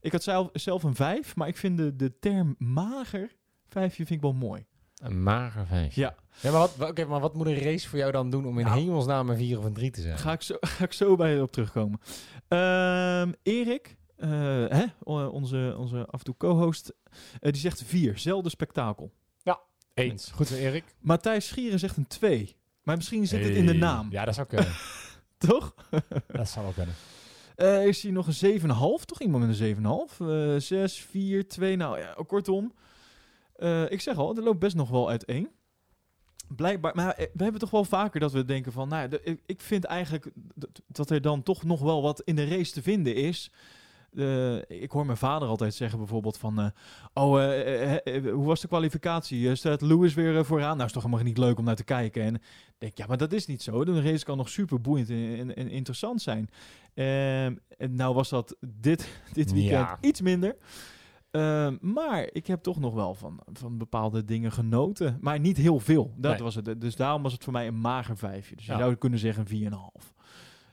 Ik had zelf, zelf een 5, maar ik vind de, de term mager vijfje vind ik wel mooi. Een mager vijfje. Ja. Ja, maar wat, wa- oké, maar wat moet een race voor jou dan doen om in Nou. hemelsnaam een 4 of een 3 te zijn? Ga ik zo, *laughs* ga ik zo bij je op terugkomen. Ehm, Erik, eh, hè, onze, onze af en toe co-host, die zegt 4. Zelfde spektakel. Eens. Goed zo, Erik. Matthijs Schieren zegt een 2. Maar misschien zit het in de naam, Ja, dat zou kunnen. *laughs* toch? dat zou wel kunnen. Eh is hier nog een 7,5? Toch iemand met een 7,5? Eh 6, 4, 2. Nou ja, kortom. Eh, ik zeg al, er loopt best nog wel uiteen. Blijkbaar, maar eh, we hebben toch wel vaker dat we denken van, nou, de- ik- ik vind eigenlijk dat er dan toch nog wel wat in de race te vinden is. Eh, ik hoor mijn vader altijd zeggen bijvoorbeeld van, eh, oh, eh, hoe was de kwalificatie? Staat Lewis weer vooraan? Nou, is toch helemaal niet leuk om naar te kijken. En ik denk, ja, maar dat is niet zo. De race kan nog super boeiend en, en- en interessant zijn. Ehm, en nou was dat dit, *laughs* dit weekend Ja. iets minder. Ehm, maar ik heb toch nog wel van, van bepaalde dingen genoten. Maar niet heel veel. Dat Nee. was het. Dus daarom was het voor mij een mager vijfje. Dus Ja. je zou kunnen zeggen een 4,5.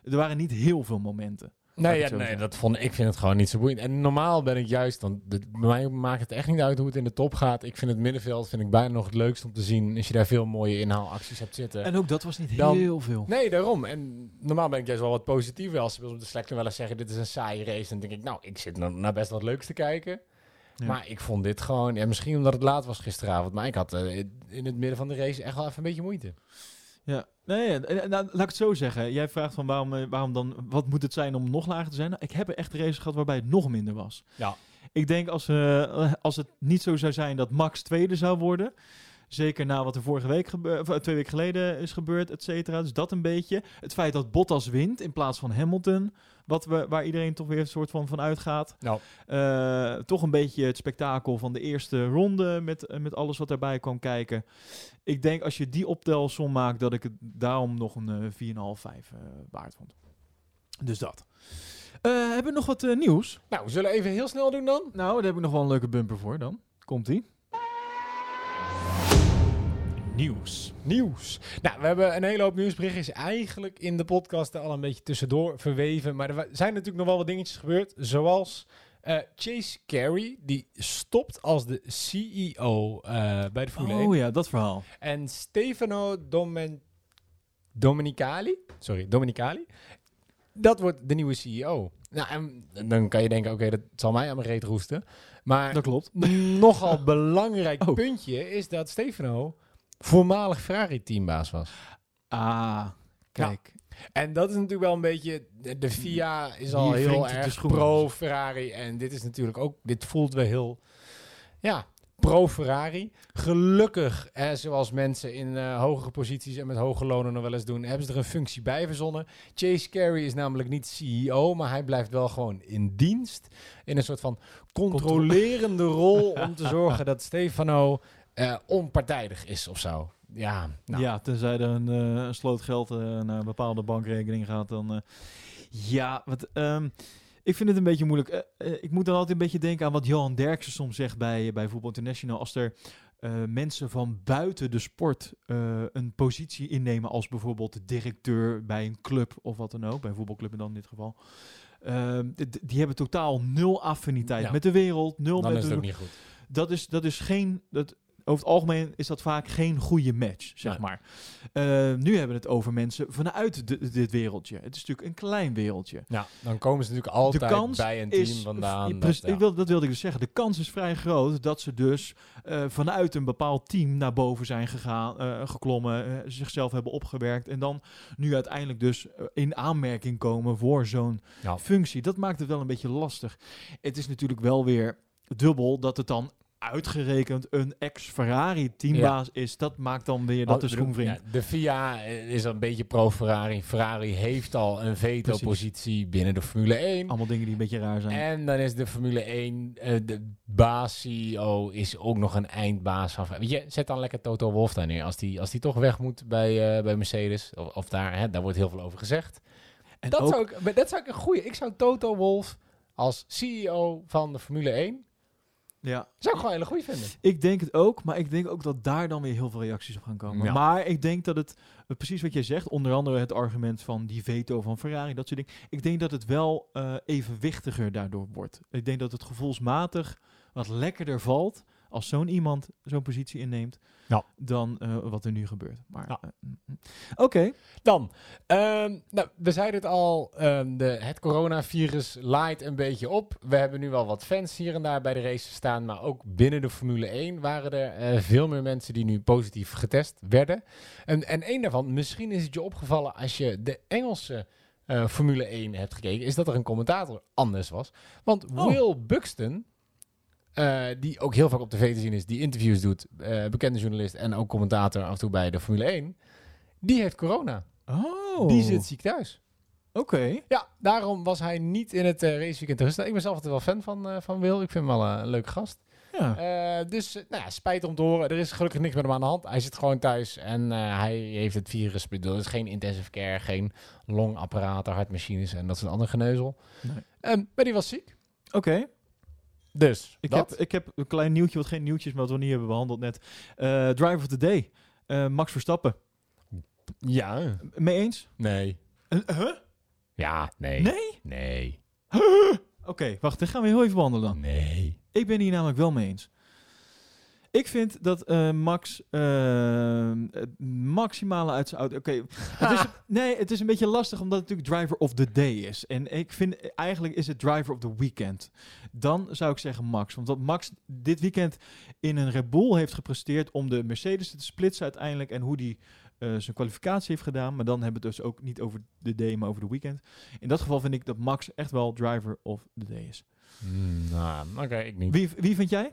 Er waren niet heel veel momenten. Nee, ik ja, nee dat vond, ik vind het gewoon niet zo boeiend. En normaal ben ik juist, want bij mij maakt het echt niet uit hoe het in de top gaat. Ik vind het middenveld vind ik bijna nog het leukst om te zien als je daar veel mooie inhaalacties hebt zitten. En ook dat was niet Dan- heel veel. Nee, daarom. En normaal ben ik juist wel wat positiever. Als ze op de Slack wel eens zeggen, dit is een saaie race. Dan denk ik, nou, ik zit naar, naar best wat leuks te kijken. Ja. Maar ik vond dit gewoon... Ja, misschien omdat het laat was gisteravond. Maar ik had eh, in het midden van de race echt wel even een beetje moeite. Ja, nee, nou, laat ik het zo zeggen. Jij vraagt van waarom, eh, waarom dan, wat moet het zijn om nog lager te zijn? Nou, ik heb er echt races gehad waarbij het nog minder was. Ja. Ik denk als, eh, als het niet zo zou zijn dat Max tweede zou worden, Zeker na wat er vorige week eh, twee weken geleden is gebeurd, et cetera. Dus dat een beetje. Het feit dat Bottas wint in plaats van Hamilton. Wat we, waar iedereen toch weer een soort van van uitgaat. Nou. Toch een beetje het spektakel van de eerste ronde met, eh, met alles wat daarbij kwam kijken. Ik denk als je die optelsom maakt, dat ik het daarom nog een eh 4,5, 5 eh, waard vond. Dus dat. Hebben we nog wat nieuws? Nou, we zullen even heel snel doen dan. Nou, daar heb ik nog wel een leuke bumper voor dan. Komt-ie. Nieuws. Nieuws. Nou, we hebben een hele hoop nieuwsberichtjes eigenlijk in de podcast er al een beetje tussendoor verweven. Maar er zijn natuurlijk nog wel wat dingetjes gebeurd. Zoals eh, Chase Carey, die stopt als de CEO eh, bij de Formule 1. Oh ja, dat verhaal. En Stefano Domen Domenicali, sorry, Domenicali, dat wordt de nieuwe CEO. Nou, en dan kan je denken, oké, dat zal mij aan mijn reet roesten. Maar Dat klopt. nogal *laughs* belangrijk Oh. puntje is dat Stefano voormalig Ferrari-teambaas was. Ah, kijk. En dat is natuurlijk wel een beetje. De, FIA is al heel erg pro-Ferrari. En dit is natuurlijk ook. Dit voelt wel heel. Ja, pro-Ferrari. Gelukkig, hè, zoals mensen in eh, hogere posities en met hoge lonen nog wel eens doen, hebben ze er een functie bij verzonnen. Chase Carey is namelijk niet CEO, maar hij blijft wel gewoon in dienst. In een soort van controlerende rol om te *laughs* zorgen dat Stefano eh, onpartijdig is of zo. Ja, nou, Ja, tenzij er een, een sloot geld eh, naar een bepaalde bankrekening gaat, dan... ja, wat, ehm, ik vind het een beetje moeilijk. Ik moet dan altijd een beetje denken aan wat Johan Derksen soms zegt bij, bij Voetbal International. Als er mensen van buiten de sport een positie innemen als bijvoorbeeld de directeur bij een club of wat dan ook, bij een voetbalclub dan in dit geval. Ehm, die hebben totaal nul affiniteit Ja. met de wereld, nul dan met is de, niet goed. dat is, dat is geen. Dat, over het algemeen is dat vaak geen goede match, zeg maar. Eh, nu hebben we het over mensen vanuit de- dit wereldje. Het is natuurlijk een klein wereldje. Ja, dan komen ze natuurlijk altijd bij een team vandaan. Dat- ja. ik wil, dat wilde ik dus zeggen. De kans is vrij groot dat ze dus eh, vanuit een bepaald team naar boven zijn gegaan, eh, geklommen, eh, zichzelf hebben opgewerkt en dan nu uiteindelijk dus in aanmerking komen voor zo'n Ja. functie. Dat maakt het wel een beetje lastig. Het is natuurlijk wel weer dubbel dat het dan uitgerekend een ex-Ferrari teambaas is. Dat maakt dan weer dat de Oh, schoen bedoel, wringt. ja, de FIA is een beetje pro-Ferrari. Ferrari heeft al een veto-positie binnen de Formule 1. Allemaal dingen die een beetje raar zijn. En dan is de Formule 1, eh, de baas-CEO is ook nog een eindbaas van... Weet je, zet dan lekker Toto Wolff daar neer. Als die, als die toch weg moet bij, eh, bij Mercedes, of, of daar, hè, daar wordt heel veel over gezegd. En dat, ook- zou ik, dat zou ik een goeie... Ik zou Toto Wolff als CEO van de Formule 1... ja. zou ik gewoon een hele goeie vinden. Ik denk het ook, maar ik denk ook dat daar dan weer heel veel reacties op gaan komen. Ja. Maar ik denk dat het, eh, precies wat jij zegt, onder andere het argument van die veto van Ferrari, dat soort dingen. Ik denk dat het wel eh, evenwichtiger daardoor wordt. Ik denk dat het gevoelsmatig wat lekkerder valt als zo'n iemand zo'n positie inneemt, Ja. dan eh, wat er nu gebeurt. Maar Ja. eh, mm, mm. oké, Dan, ehm, nou, we zeiden het al, ehm, de, het coronavirus laait een beetje op. We hebben nu wel wat fans hier en daar bij de races staan, maar ook binnen de Formule 1 waren er eh, veel meer mensen die nu positief getest werden. En, en één daarvan, misschien is het je opgevallen als je de Engelse Formule 1 hebt gekeken, is dat er een commentator anders was. Want Oh. Will Buxton, eh, die ook heel vaak op tv te zien is, die interviews doet, eh, bekende journalist en ook commentator af en toe bij de Formule 1, die heeft corona. oh, Die zit ziek thuis. Oké, Ja, daarom was hij niet in het eh, raceweekend te rusten. Ik ben zelf altijd wel fan van, van Wil. Ik vind hem wel een leuke gast. ja. Dus, nou ja, spijt om te horen. Er is gelukkig niks met hem aan de hand. Hij zit gewoon thuis en hij heeft het virus. Er is geen intensive care, geen longapparaten, hartmachines en dat soort andere geneuzel. Nee. Ehm, maar die was ziek. Oké. Dus, Ik dat. heb, ik heb een klein nieuwtje, wat geen nieuwtjes, maar wat we niet hebben behandeld net. Eh, Driver of the Day. Eh, Max Verstappen. Ja. Mee eens? Nee. Eh, huh? Ja, nee. Nee? Nee. Oké, wacht, dan gaan we heel even behandelen dan. Nee. Ik ben hier namelijk wel mee eens. Ik vind dat eh, Max eh, het maximale uit zijn auto... Oké, het is, *laughs* nee, het is een beetje lastig omdat het natuurlijk driver of the day is. En ik vind eigenlijk is het driver of the weekend. Dan zou ik zeggen Max. Want wat Max dit weekend in een Red Bull heeft gepresteerd om de Mercedes te splitsen uiteindelijk. En hoe die eh, zijn kwalificatie heeft gedaan. Maar dan hebben we het dus ook niet over de day, maar over de weekend. In dat geval vind ik dat Max echt wel driver of the day is. Hmm, nou, oké, ik niet. Wie, wie vind jij?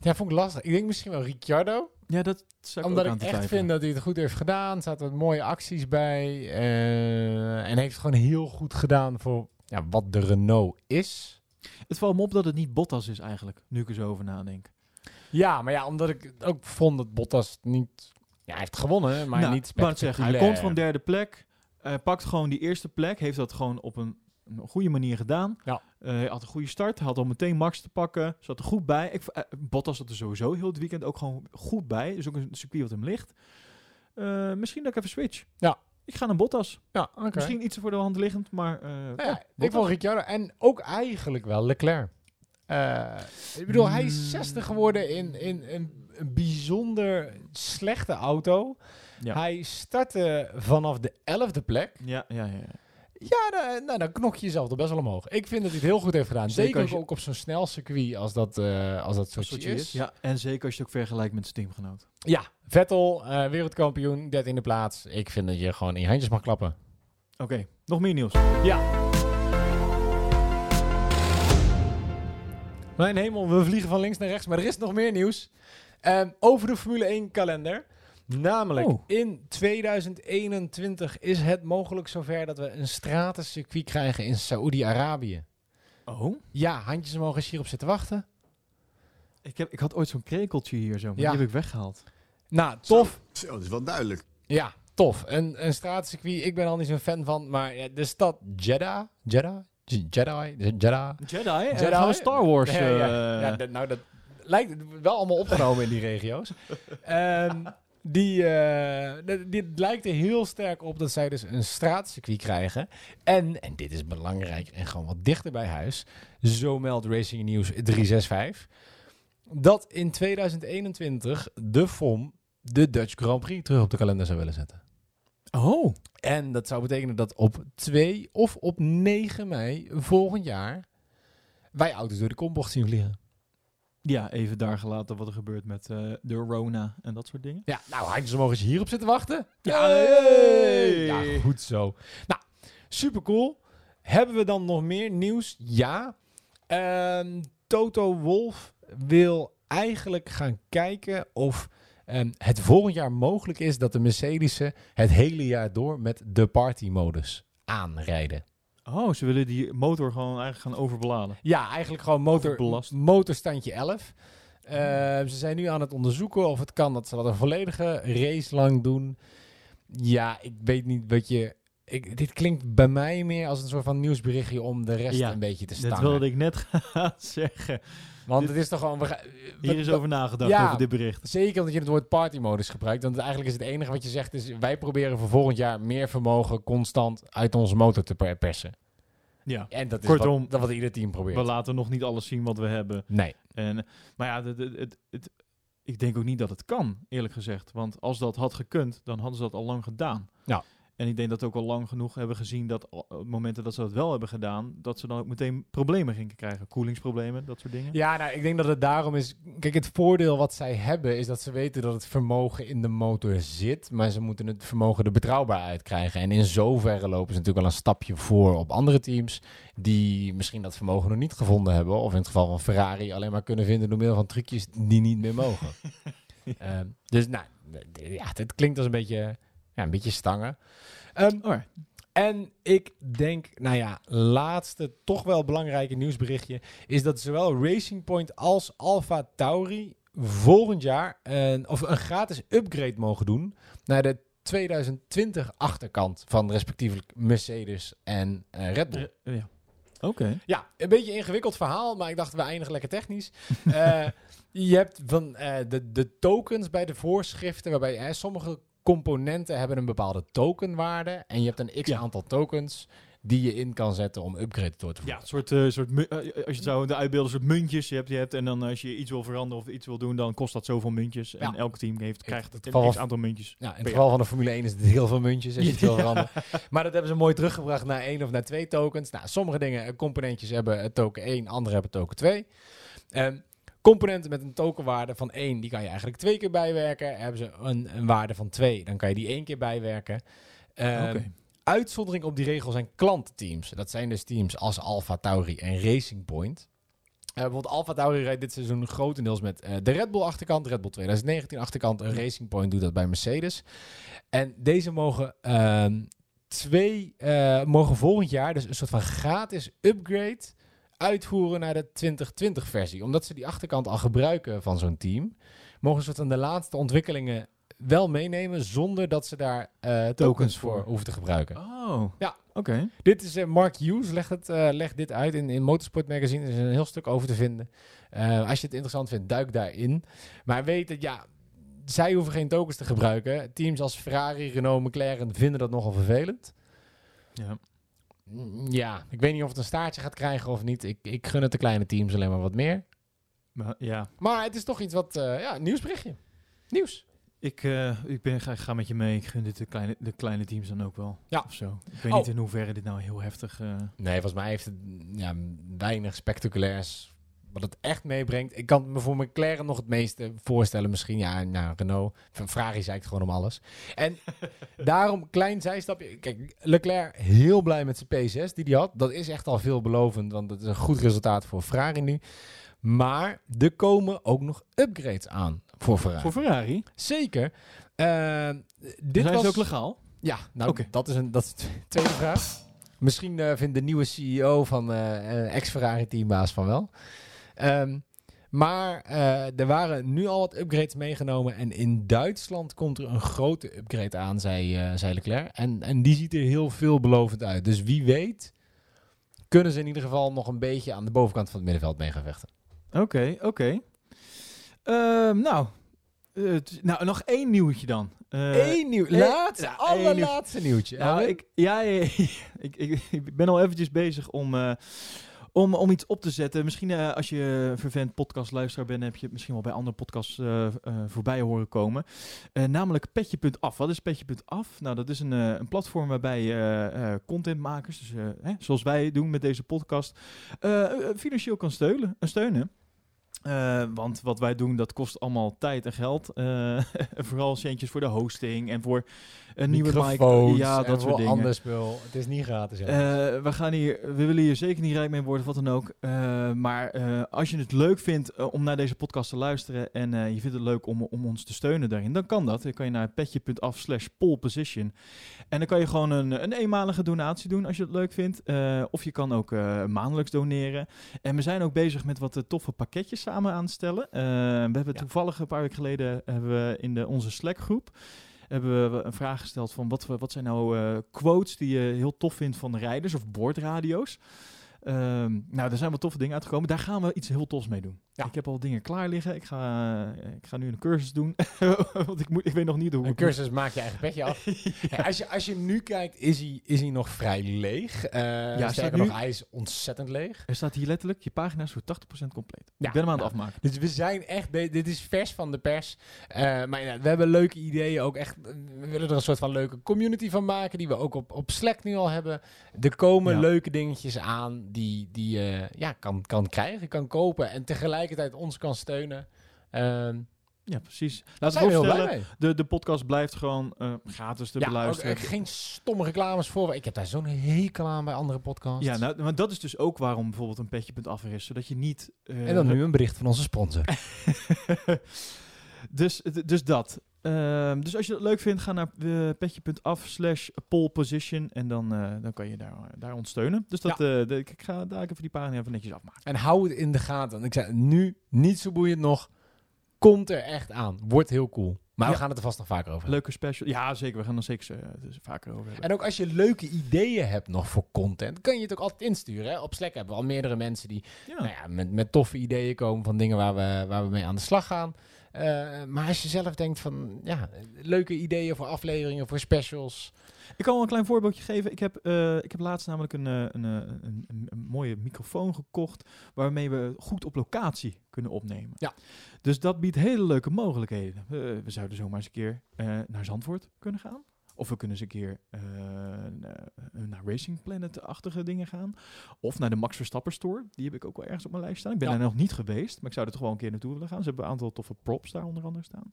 Ja, vond ik lastig. Ik denk misschien wel Ricciardo. Ja, dat zou ik Omdat ook aan ik echt twijfelen. vind dat hij het goed heeft gedaan. Er zaten wat mooie acties bij. eh, en heeft het gewoon heel goed gedaan voor ja, wat de Renault is. Het valt me op dat het niet Bottas is eigenlijk, nu ik er zo over nadenk. Ja, maar ja, omdat ik ook vond dat Bottas niet... Ja, hij heeft gewonnen, maar Nou, niet het zeggen, hij spectaculair. komt van derde plek, pakt gewoon die eerste plek, heeft dat gewoon op een, een goede manier gedaan. Ja. Eh, hij had een goede start, hij had al meteen Max te pakken, zat er goed bij. Ik, eh, Bottas zat er sowieso heel het weekend ook gewoon goed bij, dus ook een circuit wat hem ligt. Eh, misschien dat ik even switch. Ja. Ik ga naar Bottas. Ja. Misschien iets voor de hand liggend, maar... eh, Nou ja, ja, ik vond Ricciardo en ook eigenlijk wel Leclerc. Eh, ik bedoel, hij is Mm. 60 geworden in, in een, een bijzonder slechte auto. Ja. Hij startte vanaf de 11e plek. Ja, ja, ja. Ja, da- nou, dan knok je jezelf er best wel omhoog. Ik vind dat hij het heel goed heeft gedaan. Zeker Zeker als je- ook op zo'n snel circuit als dat, eh als dat Sochi is. Ja, en zeker als je het ook vergelijkt met zijn teamgenoot. Ja, Vettel, eh, wereldkampioen, 13e plaats. Ik vind dat je gewoon in je handjes mag klappen. Oké, nog meer nieuws. Ja. Mijn hemel, we vliegen van links naar rechts, maar er is nog meer nieuws. Ehm, over de Formule 1 kalender. Namelijk, Oh. in 2021 is het mogelijk zover dat we een stratencircuit krijgen in Saoedi-Arabië. Oh? Ja, handjes omhoog als je hierop zit te wachten. Ik, heb, ik had ooit zo'n krekeltje hier zo, maar Ja. die heb ik weggehaald. Nou, tof. Zo, dat is wel duidelijk. Ja, tof. Een, een stratencircuit, ik ben al niet zo'n fan van, maar ja, de stad Jeddah, Jeddah, J- Jeddah, Jeddah. Jedi, hè? Jedi? Gewoon Star Wars. Ja, ja. eh, Ja, nou, dat lijkt wel allemaal opgenomen in die regio's. *laughs* Ehm, die, eh, dit lijkt er heel sterk op dat zij dus een straatcircuit krijgen. En, en dit is belangrijk en gewoon wat dichter bij huis. Zo meldt Racing News 365. Dat in 2021 de FOM de Dutch Grand Prix terug op de kalender zou willen zetten. Oh. En dat zou betekenen dat op 2 of op 9 mei volgend jaar wij auto's door de kombocht zien vliegen. Ja, even daar gelaten wat er gebeurt met eh, de Rona en dat soort dingen. Ja, nou, handjes omhoog als je hierop zit te wachten. Ja, hey! ja goed zo. Nou, super cool. Hebben we dan nog meer nieuws? Ja. Ehm, Toto Wolf wil eigenlijk gaan kijken of ehm, het volgend jaar mogelijk is dat de Mercedes'en het hele jaar door met de party-modus aanrijden. Oh, ze willen die motor gewoon eigenlijk gaan overbeladen. Ja, eigenlijk gewoon motor, motorstandje 11. Eh, ze zijn nu aan het onderzoeken of het kan dat ze dat een volledige race lang doen. Ja, ik weet niet wat je... Ik, dit klinkt bij mij meer als een soort van nieuwsberichtje om de rest Ja, een beetje te Dat staan. wilde ik net *laughs* gaan zeggen. Want dit- het is toch gewoon... We Hier is over nagedacht, Ja. over dit bericht. Zeker omdat je het woord partymodus gebruikt. Want eigenlijk is het enige wat je zegt is... wij proberen voor volgend jaar meer vermogen constant uit onze motor te per- persen. Ja. En dat is Kortom, wat, dat wat ieder team probeert. We laten nog niet alles zien wat we hebben. Nee. En, maar ja, het, het, het, het- ik denk ook niet dat het kan, eerlijk gezegd. Want als dat had gekund, dan hadden ze dat al lang gedaan. Ja. En ik denk dat we ook al lang genoeg hebben gezien dat al- op het momenten dat ze dat wel hebben gedaan, dat ze dan ook meteen problemen gingen krijgen. Koelingsproblemen, dat soort dingen. Ja, nou, ik denk dat het daarom is. Kijk, het voordeel wat zij hebben is dat ze weten dat het vermogen in de motor zit, maar ze moeten het vermogen er betrouwbaar uit krijgen. En in zoverre lopen ze natuurlijk wel een stapje voor op andere teams die misschien dat vermogen nog niet gevonden hebben, of in het geval van Ferrari alleen maar kunnen vinden door middel van trucjes die niet meer mogen. *laughs* Ehm, dus nou, ja, het klinkt als een beetje, ja, een beetje stangen. Ehm, en ik denk, nou ja, laatste toch wel belangrijke nieuwsberichtje is dat zowel Racing Point als Alfa Tauri volgend jaar een, of een gratis upgrade mogen doen naar de 2020 achterkant van respectievelijk Mercedes en eh, Red Bull. Ja. Oké. Ja, een beetje een ingewikkeld verhaal, maar ik dacht we eindigen lekker technisch. *laughs* Eh, je hebt van eh, de, de tokens bij de voorschriften, waarbij sommige componenten hebben een bepaalde tokenwaarde en je hebt een x Ja. aantal tokens die je in kan zetten om upgrade door te voeren. Ja, een soort, eh, soort mu- eh, als je het zou de uitbeelden, soort muntjes je hebt, je hebt. En dan als je iets wil veranderen of iets wil doen, dan kost dat zoveel muntjes. En Ja. elk team heeft, krijgt het een aantal muntjes. Ja, in het geval van de Formule 1 is het heel veel muntjes als je het wil *laughs* veranderen. Maar dat hebben ze mooi teruggebracht naar één of naar twee tokens. Nou, sommige dingen, eh, componentjes hebben token 1, andere hebben token 2. Ehm, componenten met een tokenwaarde van 1, die kan je eigenlijk twee keer bijwerken. Hebben ze een, een waarde van 2, dan kan je die één keer bijwerken. Ehm. Uitzondering op die regel zijn klantenteams. Dat zijn dus teams als Alfa Tauri en Racing Point. bijvoorbeeld Alfa Tauri rijdt dit seizoen grotendeels met eh, de Red Bull achterkant. Red Bull 2019 achterkant. Een Racing Point doet dat bij Mercedes. En deze mogen ehm, twee, eh, mogen volgend jaar dus een soort van gratis upgrade uitvoeren naar de 2020 versie. Omdat ze die achterkant al gebruiken van zo'n team, mogen ze soort van de laatste ontwikkelingen wel meenemen zonder dat ze daar eh, tokens, voor. hoeven te gebruiken. Oh, Ja. Oké. Dit is eh, Mark Hughes, legt, het, eh, legt dit uit in, in Motorsport Magazine. Er is een heel stuk over te vinden. Als je het interessant vindt, duik daarin. Maar weet dat, ja, zij hoeven geen tokens te gebruiken. Teams als Ferrari, Renault, McLaren vinden dat nogal vervelend. Ja. Ja, ik weet niet of het een staartje gaat krijgen of niet. Ik, ik gun het de kleine teams alleen maar wat meer. Maar, ja. Maar het is toch iets wat, eh, ja, nieuwsberichtje. Nieuws. Ik, eh, ik ben, ga, ga met je mee. Ik gun dit de kleine, de kleine teams dan ook wel. Ja. Of zo. Ik weet Oh. niet in hoeverre dit nou heel heftig... eh, Nee, volgens mij heeft het ja, weinig spectaculairs wat het echt meebrengt. Ik kan me voor McLaren nog het meeste voorstellen. Misschien, ja, nou, Renault. Van Ferrari zei ik gewoon om alles. En *laughs* daarom, klein zijstapje. Kijk, Leclerc heel blij met zijn P6 die hij had. Dat is echt al veelbelovend, want dat is een goed resultaat voor Ferrari nu. Maar er komen ook nog upgrades aan voor Ferrari. Voor Ferrari? Zeker. Eh, dit Zijn was ze ook legaal? ja, nou, dat, is een, dat is de tweede vraag. Misschien eh, vindt de nieuwe CEO van eh, eh, ex-Ferrari-teambaas van wel. Ehm, maar eh, er waren nu al wat upgrades meegenomen. En in Duitsland komt er een grote upgrade aan, zei, eh zei Leclerc. En, en die ziet er heel veelbelovend uit. Dus wie weet kunnen ze in ieder geval nog een beetje aan de bovenkant van het middenveld mee gaan vechten. Oké, oké. Ehm, nou, nou, nog één nieuwtje dan. Eh, Eén nieuw, laatste, ja, allerlaatste nieuwtje. Nou, ik, ja, ja, *laughs* ja, ik, ik, ik ben al eventjes bezig om, om, om iets op te zetten. Misschien eh, als je een vervent podcastluisteraar bent, heb je het misschien wel bij andere podcasts eh, eh, voorbij horen komen. Namelijk Petje.af. Wat is Petje.af? Nou, dat is een, een platform waarbij contentmakers, dus, hè, zoals wij doen met deze podcast, financieel kan steunen. want wat wij doen, dat kost allemaal tijd en geld. *laughs* Vooral centjes voor de hosting en voor een nieuwe mic. Ja, dat soort dingen. ander spul. Het is niet gratis. Eh, we, gaan hier, we willen hier zeker niet rijk mee worden, wat dan ook. Eh, maar eh, als je het leuk vindt om naar deze podcast te luisteren en je vindt het leuk om, om ons te steunen daarin, dan kan dat. Dan kan je naar petje.af slash poleposition. En dan kan je gewoon een, een eenmalige donatie doen als je het leuk vindt. Of je kan ook maandelijks doneren. En we zijn ook bezig met wat toffe pakketjes samen aan te stellen. Eh, we hebben toevallig een paar weken geleden hebben we in de, onze Slack groep hebben we een vraag gesteld van wat, wat zijn nou eh, quotes die je heel tof vindt van de rijders of boordradio's. Ehm, nou, daar zijn wat toffe dingen uitgekomen. Daar gaan we iets heel tofs mee doen. Ja. Ik heb al dingen klaar liggen. Ik ga, eh, ik ga nu een cursus doen. *laughs* Want ik, moet, ik weet nog niet hoe. Een cursus maak je eigen petje af. *laughs* Ja, als, je, als je nu kijkt, is hij, is hij nog vrij leeg. Eh Ja, staat nog, nu- hij is ontzettend leeg. Er staat hier letterlijk, je pagina is voor 80% compleet. Ja, ik ben hem aan het afmaken. Dus we zijn echt, dit is vers van de pers. Eh, maar ja, we hebben leuke ideeën ook echt. We willen er een soort van leuke community van maken, die we ook op, op Slack nu al hebben. Er komen leuke dingetjes aan die, die je ja, kan, kan krijgen, kan kopen en tegelijkertijd ons kan steunen. Ehm Ja, precies. Laten we heel voorstellen, de, de podcast blijft gewoon eh, gratis te Ja, ook, beluisteren. eh, geen stomme reclames voor. Ik heb daar zo'n hekel aan bij andere podcasts. ja, nou, maar dat is dus ook waarom bijvoorbeeld een petje.af er is. Zodat je niet... eh, en dan nu een bericht van onze sponsor. *laughs* dus, dus dat. Ehm, dus als je het leuk vindt, ga naar uh, petje.af slash poleposition en dan, eh, dan kan je daar, daar ons steunen. Dus dat, eh, de- ik ga daar even die pagina even netjes afmaken. En hou het in de gaten. Ik zei, nu niet zo boeiend nog. Komt er echt aan. Wordt heel cool. Maar Ja. we gaan het er vast nog vaker over. Leuke special. Ja, zeker. We gaan er zeker eh, dus vaker over hebben. En ook als je leuke ideeën hebt nog voor content, kan je het ook altijd insturen. Hè? Op Slack hebben we al meerdere mensen die Ja. nou ja, met, met toffe ideeën komen van dingen waar we, waar we mee aan de slag gaan. Eh, maar als je zelf denkt van ja, leuke ideeën voor afleveringen, voor specials. Ik kan wel een klein voorbeeldje geven. Ik heb, eh, ik heb laatst namelijk een, eh, een, een, een, mooie microfoon gekocht. waarmee we goed op locatie kunnen opnemen. Ja. Dus dat biedt hele leuke mogelijkheden. We zouden zomaar eens een keer naar Zandvoort kunnen gaan. Of we kunnen eens een keer eh, naar- Racing Planet-achtige dingen gaan. Of naar de Max Verstappen Store. Die heb ik ook wel ergens op mijn lijst staan. Ik ben Ja. er nog niet geweest, maar ik zou er toch wel een keer naartoe willen gaan. Ze hebben een aantal toffe props daar onder andere staan.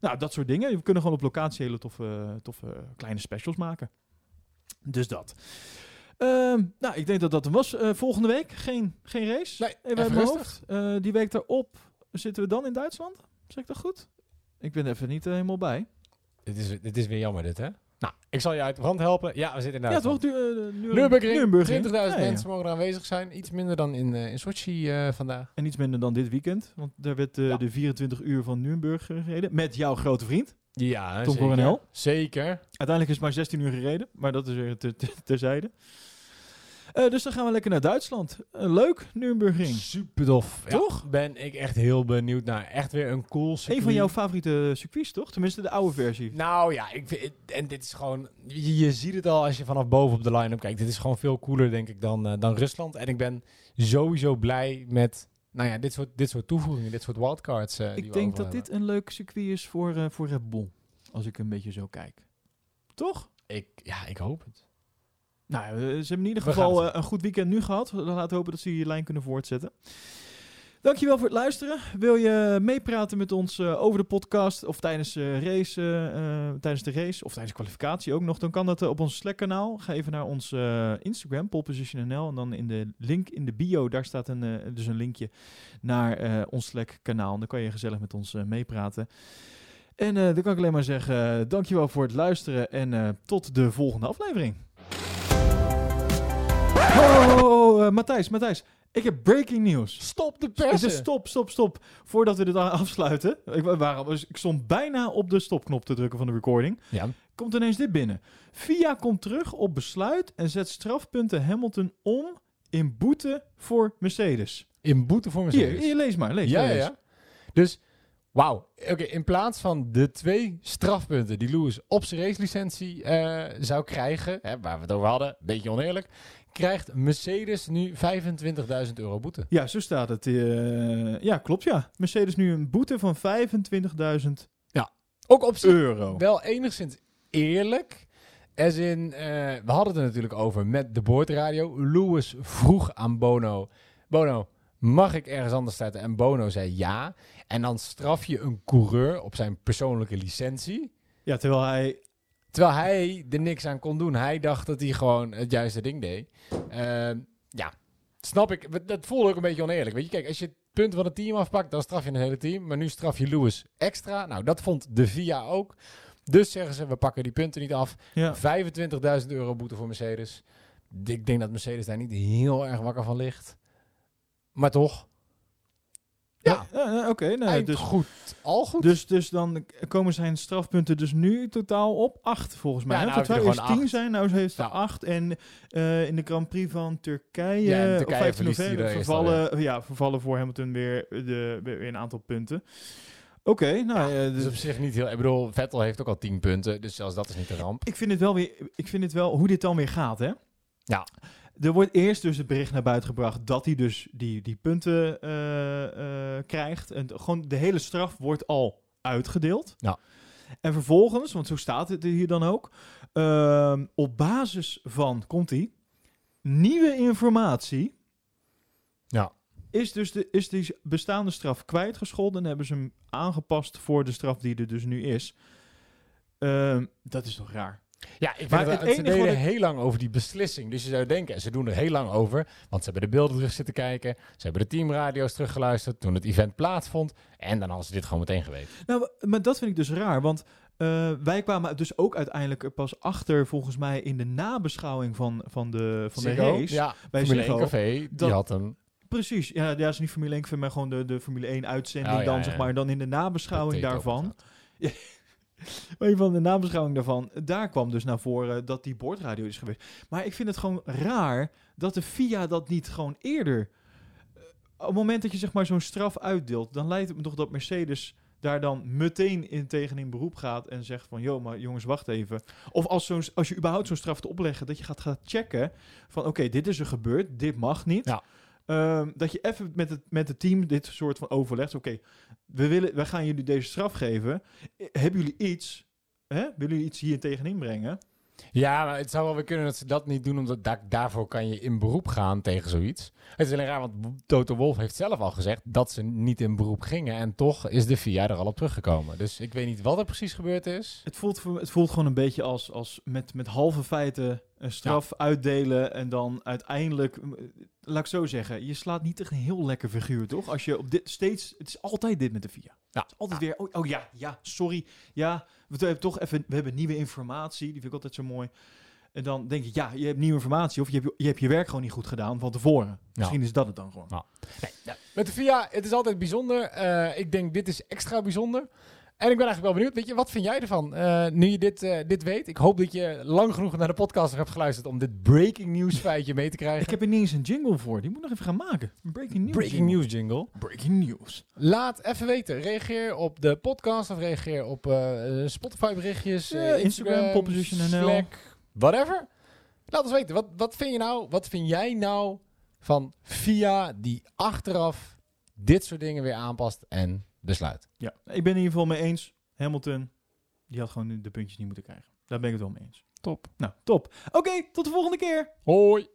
Nou, dat soort dingen. We kunnen gewoon op locatie hele toffe, toffe kleine specials maken. Dus dat. Ehm, nou, ik denk dat dat hem was. Eh, volgende week geen, geen race. Nee, even even hoofd. Eh, die week daarop zitten we dan in Duitsland. Zeg ik dat goed? Ik ben er even niet helemaal bij. Dit is, dit is weer jammer, dit, hè? Nou, ik zal je uit de brand helpen. Ja, we zitten in Ja, toch? Du- eh, Nür- Nürburgring, Nürburgring. 20.000 Ja, ja. mensen mogen er aanwezig zijn. Iets minder dan in, eh in Sochi eh, vandaag. En iets minder dan dit weekend. Want daar werd Ja. de 24 uur van Nürburg gereden. Met jouw grote vriend. Ja, Tom zeker. Coronel. Zeker. Uiteindelijk is het maar 16 uur gereden. Maar dat is weer ter- ter- Eh, dus dan gaan we lekker naar Duitsland. Eh, leuk, Nürburgring. Super tof. Ja, Toch? Ben ik echt heel benieuwd naar. Echt weer een cool circuit. Een van jouw favoriete circuits, toch? Tenminste, de oude versie. Nou ja, ik vind, en dit is gewoon. Je, je ziet het al als je vanaf boven op de line-up kijkt. Dit is gewoon veel cooler, denk ik, dan, eh, dan Rusland. En ik ben sowieso blij met. Nou ja, dit soort, dit soort toevoegingen, dit soort wildcards. eh, Ik denk dat dit een leuk circuit is voor, voor Red Bull. Als ik een beetje zo kijk. Toch? Ik, ja, ik hoop het. Nou, eh, ze hebben in ieder geval eh, een goed weekend nu gehad. Dan laten we hopen dat ze je lijn kunnen voortzetten. Dankjewel voor het luisteren. Wil je meepraten met ons eh, over de podcast of tijdens, eh, race, eh, tijdens de race of tijdens de kwalificatie ook nog, dan kan dat op ons Slack-kanaal. Ga even naar ons Instagram, polepositionnl, en dan in de link in de bio, daar staat een, dus een linkje naar ons Slack-kanaal. Dan kan je gezellig met ons meepraten. En dan kan ik alleen maar zeggen, dankjewel voor het luisteren en tot de volgende aflevering. Oh, eh, Matthijs, Matthijs. Ik heb breaking news. Stop de Is persen! stop, stop, stop. Voordat we dit afsluiten. Ik, wa- waren, dus ik stond bijna op de stopknop te drukken van de recording. Ja. Komt ineens dit binnen. VIA komt terug op besluit en zet strafpunten Hamilton om in boete voor Mercedes. In boete voor Mercedes. hier, lees maar. Lees, ja, ja, lees. ja. Dus, wauw. Oké, in plaats van de twee strafpunten die Lewis op zijn racelicentie eh zou krijgen, hè, waar we het over hadden, beetje oneerlijk, krijgt Mercedes nu 25.000 euro boete. Ja, zo staat het. eh, ja, klopt ja. Mercedes nu een boete van 25.000 Ook op euro. wel enigszins eerlijk. As in, eh, we hadden het er natuurlijk over met de boordradio. Lewis vroeg aan Bono, Bono, mag ik ergens anders starten? En Bono zei ja. En dan straf je een coureur op zijn persoonlijke licentie. Ja, terwijl hij... Terwijl hij er niks aan kon doen. Hij dacht dat hij gewoon het juiste ding deed. Ehm, ja, snap ik. Dat voelde ook een beetje oneerlijk. Weet je, kijk, als je het punt van het team afpakt, dan straf je een hele team. Maar nu straf je Lewis extra. Nou, dat vond de VIA ook. Dus zeggen ze, we pakken die punten niet af. Ja. 25.000 euro boete voor Mercedes. Ik denk dat Mercedes daar niet heel erg wakker van ligt. Maar toch. Ja, Ja, oké. nou, eind dus, goed. Al goed. dus, dus dan komen zijn strafpunten dus nu totaal op 8 volgens mij. Ja, nou er gewoon eerst 10 acht. zijn, nou heeft ze Ja. 8. En eh, in de Grand Prix van Turkije, Ja, in op Turkije 15 verliest hij november vervallen, ja, vervallen voor Hamilton weer, de, weer een aantal punten. Oké, nou, eh, dus dus op zich niet heel... Ik bedoel, Vettel heeft ook al 10 punten. Dus zelfs dat is niet de ramp. ik vind het wel weer, ik vind het wel hoe dit dan weer gaat, hè? Ja. Er wordt eerst dus het bericht naar buiten gebracht dat hij dus die, die punten eh, eh, krijgt. En gewoon de hele straf wordt al uitgedeeld. Ja. En vervolgens, want zo staat het hier dan ook, ehm, op basis van, komt ie, nieuwe informatie, Ja. is dus de, is die bestaande straf kwijtgescholden en hebben ze hem aangepast voor de straf die er dus nu is. Ehm, dat is toch raar? Ja, ik Maar het, het het ze enige deden ik- heel lang over die beslissing. Dus je zou denken, ze doen er heel lang over. Want ze hebben de beelden terug zitten kijken. Ze hebben de teamradio's teruggeluisterd toen het event plaatsvond. En dan hadden ze dit gewoon meteen geweten. Nou, maar- dat vind ik dus raar, want eh, wij kwamen dus ook uiteindelijk pas achter, volgens mij, in de nabeschouwing van, van de, van de race. Ja, bij Formule Ziggo. 1 Café, die had hem. Precies, ja, ja, is niet Formule 1, ik vind maar gewoon de, de Formule 1 uitzending Oh, ja, dan, ja, zeg maar. Dan in de nabeschouwing daarvan. *laughs* *laughs* Maar van de nabeschouwing daarvan, daar kwam dus naar voren dat die boordradio is geweest. Maar ik vind het gewoon raar dat de FIA dat niet gewoon eerder... eh, op het moment dat je zeg maar zo'n straf uitdeelt, dan lijkt het me toch dat Mercedes daar dan meteen in tegen in beroep gaat en zegt van, joh, maar jongens, wacht even. Of als, zo'n, als je überhaupt zo'n straf te opleggen, dat je gaat, gaat checken van, oké, dit is er gebeurd, dit mag niet. Ja. Ehm, dat je even met het, met het team dit soort van overlegt. Oké, we willen, wij gaan jullie deze straf geven. Hebben jullie iets? Hè? Willen jullie iets hier tegenin brengen? Ja, maar het zou wel weer kunnen dat ze dat niet doen, omdat da- daarvoor kan je in beroep gaan tegen zoiets. Het is alleen raar, want Toto Wolf heeft zelf al gezegd dat ze niet in beroep gingen. En toch is de VIA er al op teruggekomen. Dus ik weet niet wat er precies gebeurd is. Het voelt, het voelt gewoon een beetje als, als met, met halve feiten een straf uitdelen en dan uiteindelijk, m, laat ik zo zeggen, je slaat niet echt een heel lekker figuur, toch? Als je op dit steeds, het is altijd dit met de VIA. Ja. Het is altijd weer, oh, oh ja, ja, sorry, ja, we hebben toch even, we hebben nieuwe informatie, die vind ik altijd zo mooi. En dan denk je, ja, je hebt nieuwe informatie of je hebt je, hebt je werk gewoon niet goed gedaan van tevoren. Misschien is dat het dan gewoon. Ja. Met de VIA, het is altijd bijzonder. Eh, ik denk, dit is extra bijzonder. En ik ben eigenlijk wel benieuwd, weet je, wat vind jij ervan? Eh, nu je dit, eh, dit weet. Ik hoop dat je lang genoeg naar de podcast hebt geluisterd om dit breaking news *laughs* feitje mee te krijgen. Ik heb er niet eens een jingle voor, die moet nog even gaan maken. Breaking news. breaking jingle. news jingle. Breaking news. Laat even weten. Reageer op de podcast of reageer op eh, Spotify berichtjes, Instagram, Instagram, Popposition.nl. Slack, whatever. Laat ons weten. Wat, wat vind je nou, wat vind jij nou van VIA die achteraf dit soort dingen weer aanpast en besluit? Ja, ik ben in ieder geval mee eens. Hamilton, die had gewoon de puntjes niet moeten krijgen. Daar ben ik het wel mee eens. Top. Nou, top. Oké, tot de volgende keer. Hoi.